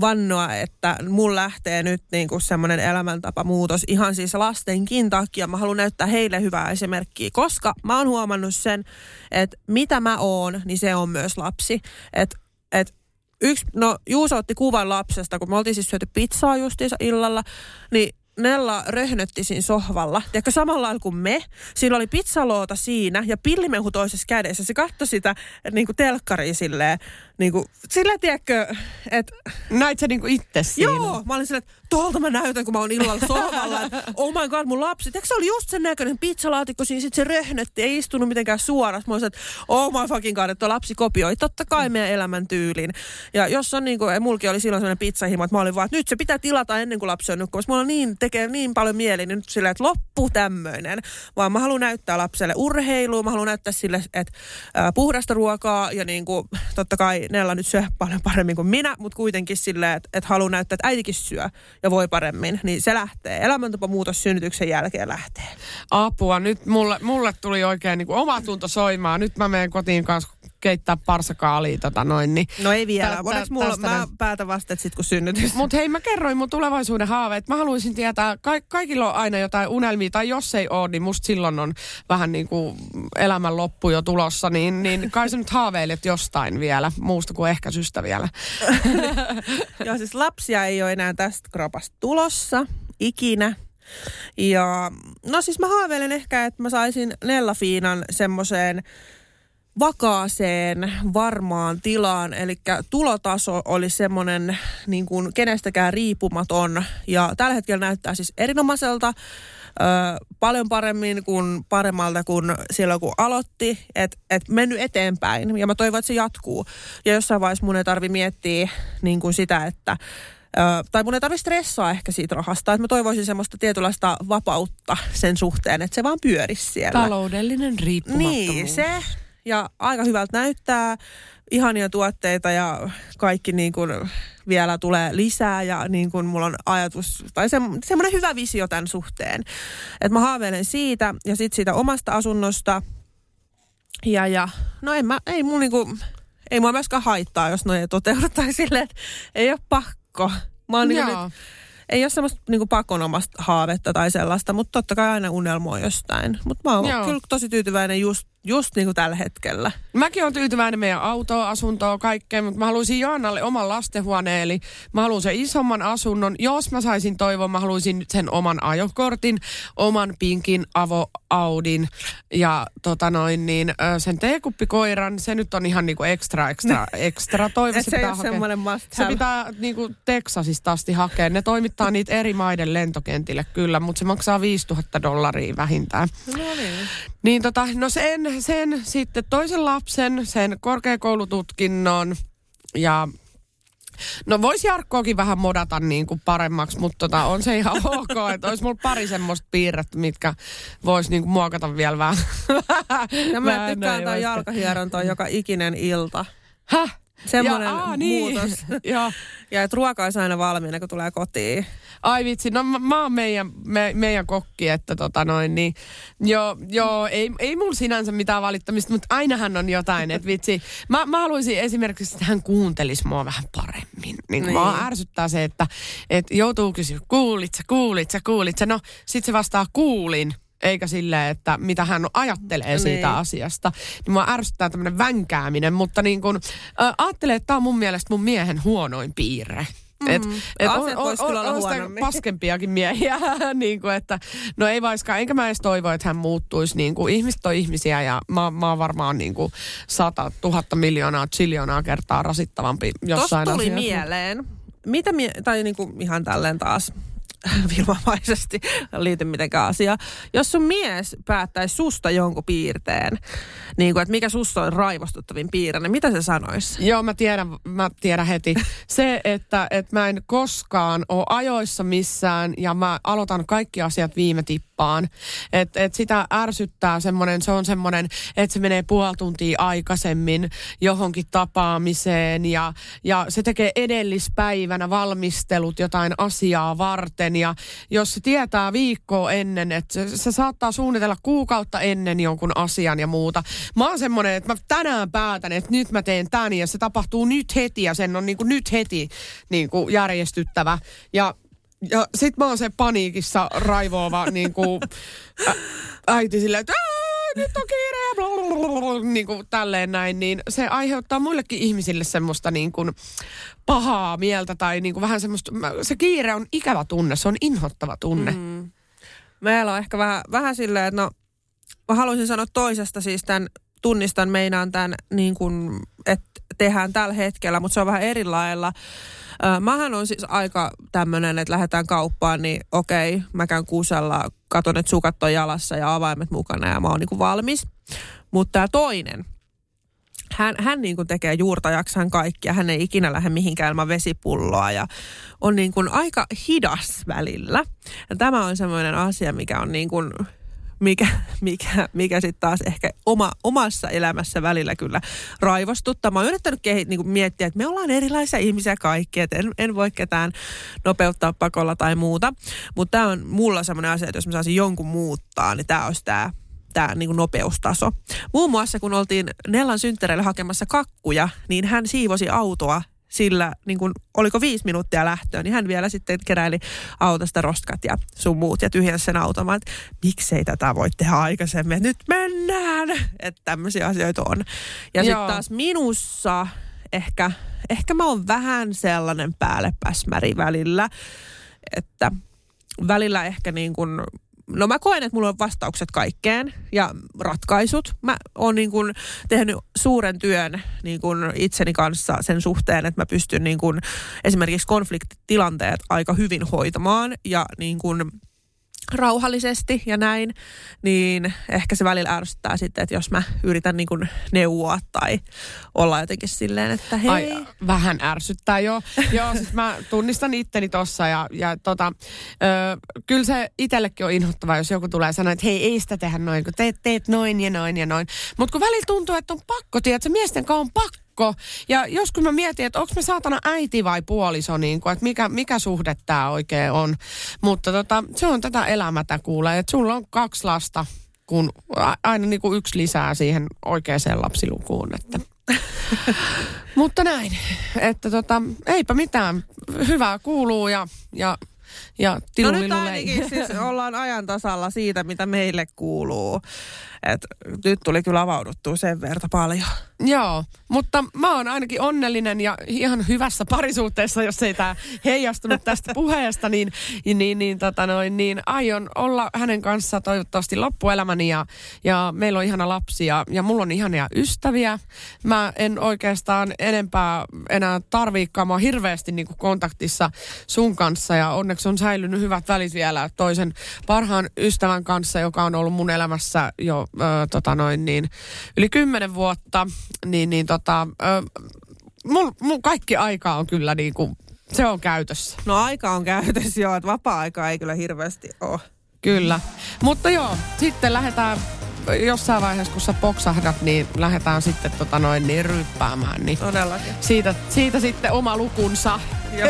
vannoa, että mun lähtee nyt niin kuin semmoinen elämäntapamuutos ihan siis lastenkin takia. Mä haluan näyttää heille hyvää esimerkkiä, koska mä oon huomannut sen, että mitä mä oon, niin se on myös lapsi. Että et yksi, no Juuso otti kuvan lapsesta, kun me oltiin siis syöty pizzaa justiinsa illalla, niin Nella röhnötti siinä sohvalla. Tiedätkö, samalla lailla kuin me. Siinä oli pizzaloota siinä ja pillimehu toisessa kädessä. Se katsoi sitä niin kuin telkkariin silleen, niin kuin, silleen tiedätkö, että... Näit sä niin kuin itse siinä? Joo, mä olin silleen, että tuolta mä näytän, kun mä oon illalla sohvalla. Että, oh my god, mun lapsi. Eikö se oli just sen näköinen pizzalaatikko siinä, sit se röhnötti, ei istunut mitenkään suorassa. Mä olin että oh my fucking god, että lapsi kopioi totta kai meidän elämäntyylin. Ja jos on niin kuin, mulki oli silloin sellainen pizzahimo, että mä olin vaan, että nyt se pitää tilata ennen kuin lapsi on nukkumassa. Mulla niin, tekee niin paljon mieli niin nyt silleen, että loppu tämmöinen. Vaan mä haluan näyttää lapselle urheilua, mä haluan näyttää sille, että äh, puhdasta ruokaa ja niin kuin, totta kai Nella nyt syö paljon paremmin kuin minä, mutta kuitenkin silleen, että, että haluan näyttää, että äitikin syö ja voi paremmin, niin se lähtee. Elämäntapamuutos synnytyksen jälkeen lähtee. Apua, nyt mulle, mulle tuli oikein niin kuin oma tunto soimaan. Nyt mä menen kotiin kanssa keittää parsakaalia tota noin. Niin no ei vielä. Tä, tä, mulla, mä näin. päätän vasta, sit kun synnytys. Mut hei, mä kerroin mun tulevaisuuden haaveet. Mä haluaisin tietää, ka- kaikilla on aina jotain unelmia, tai jos ei ole, niin musta silloin on vähän niin kuin elämän loppu jo tulossa, niin, niin kai sä nyt haaveilet jostain vielä, muusta kuin ehkäisystä vielä. Joo, siis lapsia ei ole enää tästä kropasta tulossa ikinä. Ja no siis mä haaveilen ehkä, että mä saisin Nella Fiinan semmoiseen vakaaseen, varmaan tilaan. Eli tulotaso oli semmoinen niin kuin kenestäkään riippumaton. Ja tällä hetkellä näyttää siis erinomaiselta. Ö, paljon paremmin kuin paremmalta kuin silloin kun aloitti, että et mennyt eteenpäin ja mä toivon, että se jatkuu. Ja jossain vaiheessa mun ei tarvi miettiä niin kuin sitä, että Ö, tai mun ei tarvitse stressaa ehkä siitä rahasta, että mä toivoisin semmoista tietynlaista vapautta sen suhteen, että se vaan pyörisi siellä. Taloudellinen riippumattomuus. Niin, se ja aika hyvältä näyttää. Ihania tuotteita ja kaikki niin kuin vielä tulee lisää ja niin kuin mulla on ajatus tai se, semmoinen hyvä visio tämän suhteen. Että mä haaveilen siitä ja sitten siitä omasta asunnosta. Ja, ja no en mä, ei mun niinku, ei mua myöskään haittaa, jos noin ei toteudu tai silleen, että ei ole pakko. Mä oon niin nyt, ei ole semmoista niin pakonomasta haavetta tai sellaista, mutta totta kai aina unelmoi jostain. Mutta mä oon Joo. kyllä tosi tyytyväinen just Just niin kuin tällä hetkellä. Mäkin olen tyytyväinen meidän autoa, asuntoa, kaikkeen, mutta mä haluaisin Joannalle oman lastenhuoneen, eli mä haluan sen isomman asunnon. Jos mä saisin toivon, mä haluaisin sen oman ajokortin, oman pinkin avo Audin ja tota noin, niin, sen teekuppikoiran. Se nyt on ihan niinku ekstra, ekstra, ekstra toivo. se, se pitää semmoinen must Se pitää niinku Texasista asti hakea. Ne toimittaa niitä eri maiden lentokentille kyllä, mutta se maksaa 5000 dollaria vähintään. No niin. Niin tota, no sen, sen sitten toisen lapsen, sen korkeakoulututkinnon ja No voisi Jarkkoakin vähän modata niin kuin paremmaksi, mutta tota, on se ihan ok, että olisi mulla pari semmoista piirrettä, mitkä voisi niin kuin muokata vielä vähän. Ja mä tykkään tämän jalkahierontaa joka ikinen ilta. Häh? Semmoinen ja, aa, niin. muutos. ja. ja että ruoka olisi aina valmiina, kun tulee kotiin. Ai vitsi, no mä, mä oon meidän, me, meidän kokki, että tota noin, niin joo, joo ei, ei mulla sinänsä mitään valittamista, mutta ainahan on jotain, että vitsi. Mä, mä haluaisin esimerkiksi, että hän kuuntelisi mua vähän paremmin. Niin, niin. Mä ärsyttää se, että, että joutuu kysyä, kuulit sä, kuulit sä, kuulit sä. No, sit se vastaa kuulin eikä sille, että mitä hän ajattelee niin. siitä asiasta. Niin mua ärsyttää tämmöinen vänkääminen, mutta niin kun, äh, ajattelee, että tämä on mun mielestä mun miehen huonoin piirre. Mm. Et, et on, on, on, on paskempiakin miehiä, niin kuin, että no ei vaiskaan, enkä mä edes toivo, että hän muuttuisi. Niin kuin, ihmiset on ihmisiä ja mä, mä oon varmaan niin kuin sata, tuhatta miljoonaa, triljoonaa kertaa rasittavampi jossain Tuossa tuli asiassa. mieleen, mitä mie- tai niin kuin ihan tälleen taas vilmamaisesti liity mitenkään asiaan. Jos sun mies päättäisi susta jonkun piirteen, niin kuin, että mikä susta on raivostuttavin piirre, niin mitä se sanoisi? Joo, mä tiedän, mä tiedän heti. Se, että, että mä en koskaan ole ajoissa missään ja mä aloitan kaikki asiat viime tippa kauppaan. Et, et sitä ärsyttää semmoinen, se on semmoinen, että se menee puoli tuntia aikaisemmin johonkin tapaamiseen ja, ja se tekee edellispäivänä valmistelut jotain asiaa varten ja jos se tietää viikkoa ennen, että se, se saattaa suunnitella kuukautta ennen jonkun asian ja muuta. Mä oon semmoinen, että mä tänään päätän, että nyt mä teen tän ja se tapahtuu nyt heti ja sen on niin kuin nyt heti niin kuin järjestyttävä. Ja ja sit mä oon se paniikissa raivoava niin kuin, ä, äiti silleen, että nyt on kiire niin kuin tälleen näin, niin se aiheuttaa muillekin ihmisille semmoista niin kuin pahaa mieltä tai niin kuin vähän semmoista, se kiire on ikävä tunne, se on inhottava tunne. Mm. Meillä on ehkä vähän, vähän silleen, että no mä haluaisin sanoa toisesta siis tämän, tunnistan meinaan tämän niin kuin, että tehdään tällä hetkellä, mutta se on vähän eri lailla. Mähän on siis aika tämmöinen, että lähdetään kauppaan, niin okei, mä käyn kuusella, katon, että sukat on jalassa ja avaimet mukana ja mä oon niinku valmis. Mutta tämä toinen, hän, hän niin kuin tekee juurta jaksan kaikkia. Hän ei ikinä lähde mihinkään ilman vesipulloa ja on niin kuin aika hidas välillä. Ja tämä on semmoinen asia, mikä on niin kuin mikä, mikä, mikä sitten taas ehkä oma, omassa elämässä välillä kyllä raivostuttaa. Mä oon yrittänyt kehi, niin miettiä, että me ollaan erilaisia ihmisiä kaikki, että en, en voi ketään nopeuttaa pakolla tai muuta. Mutta tämä on mulla semmoinen asia, että jos mä saisin jonkun muuttaa, niin tämä olisi tämä tämä niin nopeustaso. Muun muassa kun oltiin Nellan synttäreille hakemassa kakkuja, niin hän siivosi autoa sillä, niin kuin, oliko viisi minuuttia lähtöön, niin hän vielä sitten keräili autosta roskat ja sun muut ja tyhjensi sen automaan, että miksei tätä voi tehdä aikaisemmin, nyt mennään, että tämmöisiä asioita on. Ja sitten taas minussa ehkä, ehkä mä oon vähän sellainen päällepäsmäri välillä, että välillä ehkä niin kuin no mä koen, että mulla on vastaukset kaikkeen ja ratkaisut. Mä oon niin kuin tehnyt suuren työn niin kuin itseni kanssa sen suhteen, että mä pystyn niin kuin esimerkiksi konfliktitilanteet aika hyvin hoitamaan ja niin kuin rauhallisesti ja näin, niin ehkä se välillä ärsyttää sitten, että jos mä yritän niin neuvoa tai olla jotenkin silleen, että hei. Ai, vähän ärsyttää, joo. joo, siis mä tunnistan itteni tossa ja, ja tota, ö, kyllä se itsellekin on inhottavaa, jos joku tulee sanoa, että hei, ei sitä tehdä noin, kun teet, teet noin ja noin ja noin. Mutta kun välillä tuntuu, että on pakko, tiedätkö, miesten kanssa on pakko pakko. Ja joskus mä mietin, että onko me saatana äiti vai puoliso, niin kuin, että mikä, mikä suhde tämä oikein on. Mutta tota, se on tätä elämätä kuulee, että sulla on kaksi lasta, kun aina niin kuin yksi lisää siihen oikeaan lapsilukuun. Että. Mutta näin, että tota, eipä mitään. Hyvää kuuluu ja, ja ja no nyt ainakin siis ollaan ajan tasalla siitä, mitä meille kuuluu. Et nyt tuli kyllä avauduttua sen verta paljon. Joo, mutta mä oon ainakin onnellinen ja ihan hyvässä parisuhteessa, jos ei tämä heijastunut tästä puheesta, niin, niin, niin, tota noin, niin aion olla hänen kanssa toivottavasti loppuelämäni ja, ja meillä on ihana lapsi ja, ja mulla on ihania ystäviä. Mä en oikeastaan enempää enää tarviikaan, mä oon hirveästi niin kuin kontaktissa sun kanssa ja onneksi on säilynyt hyvät välit vielä toisen parhaan ystävän kanssa, joka on ollut mun elämässä jo ö, tota noin niin, yli kymmenen vuotta, niin, niin tota, ö, mun, mun kaikki aika on kyllä niin kuin, se on käytössä. No aika on käytössä joo, että vapaa-aikaa ei kyllä hirveästi ole. Kyllä. Mutta joo, sitten lähdetään jossain vaiheessa, kun sä poksahdat, niin lähdetään sitten tota noin niin ryppäämään. Niin Todellakin. Siitä, siitä sitten oma lukunsa.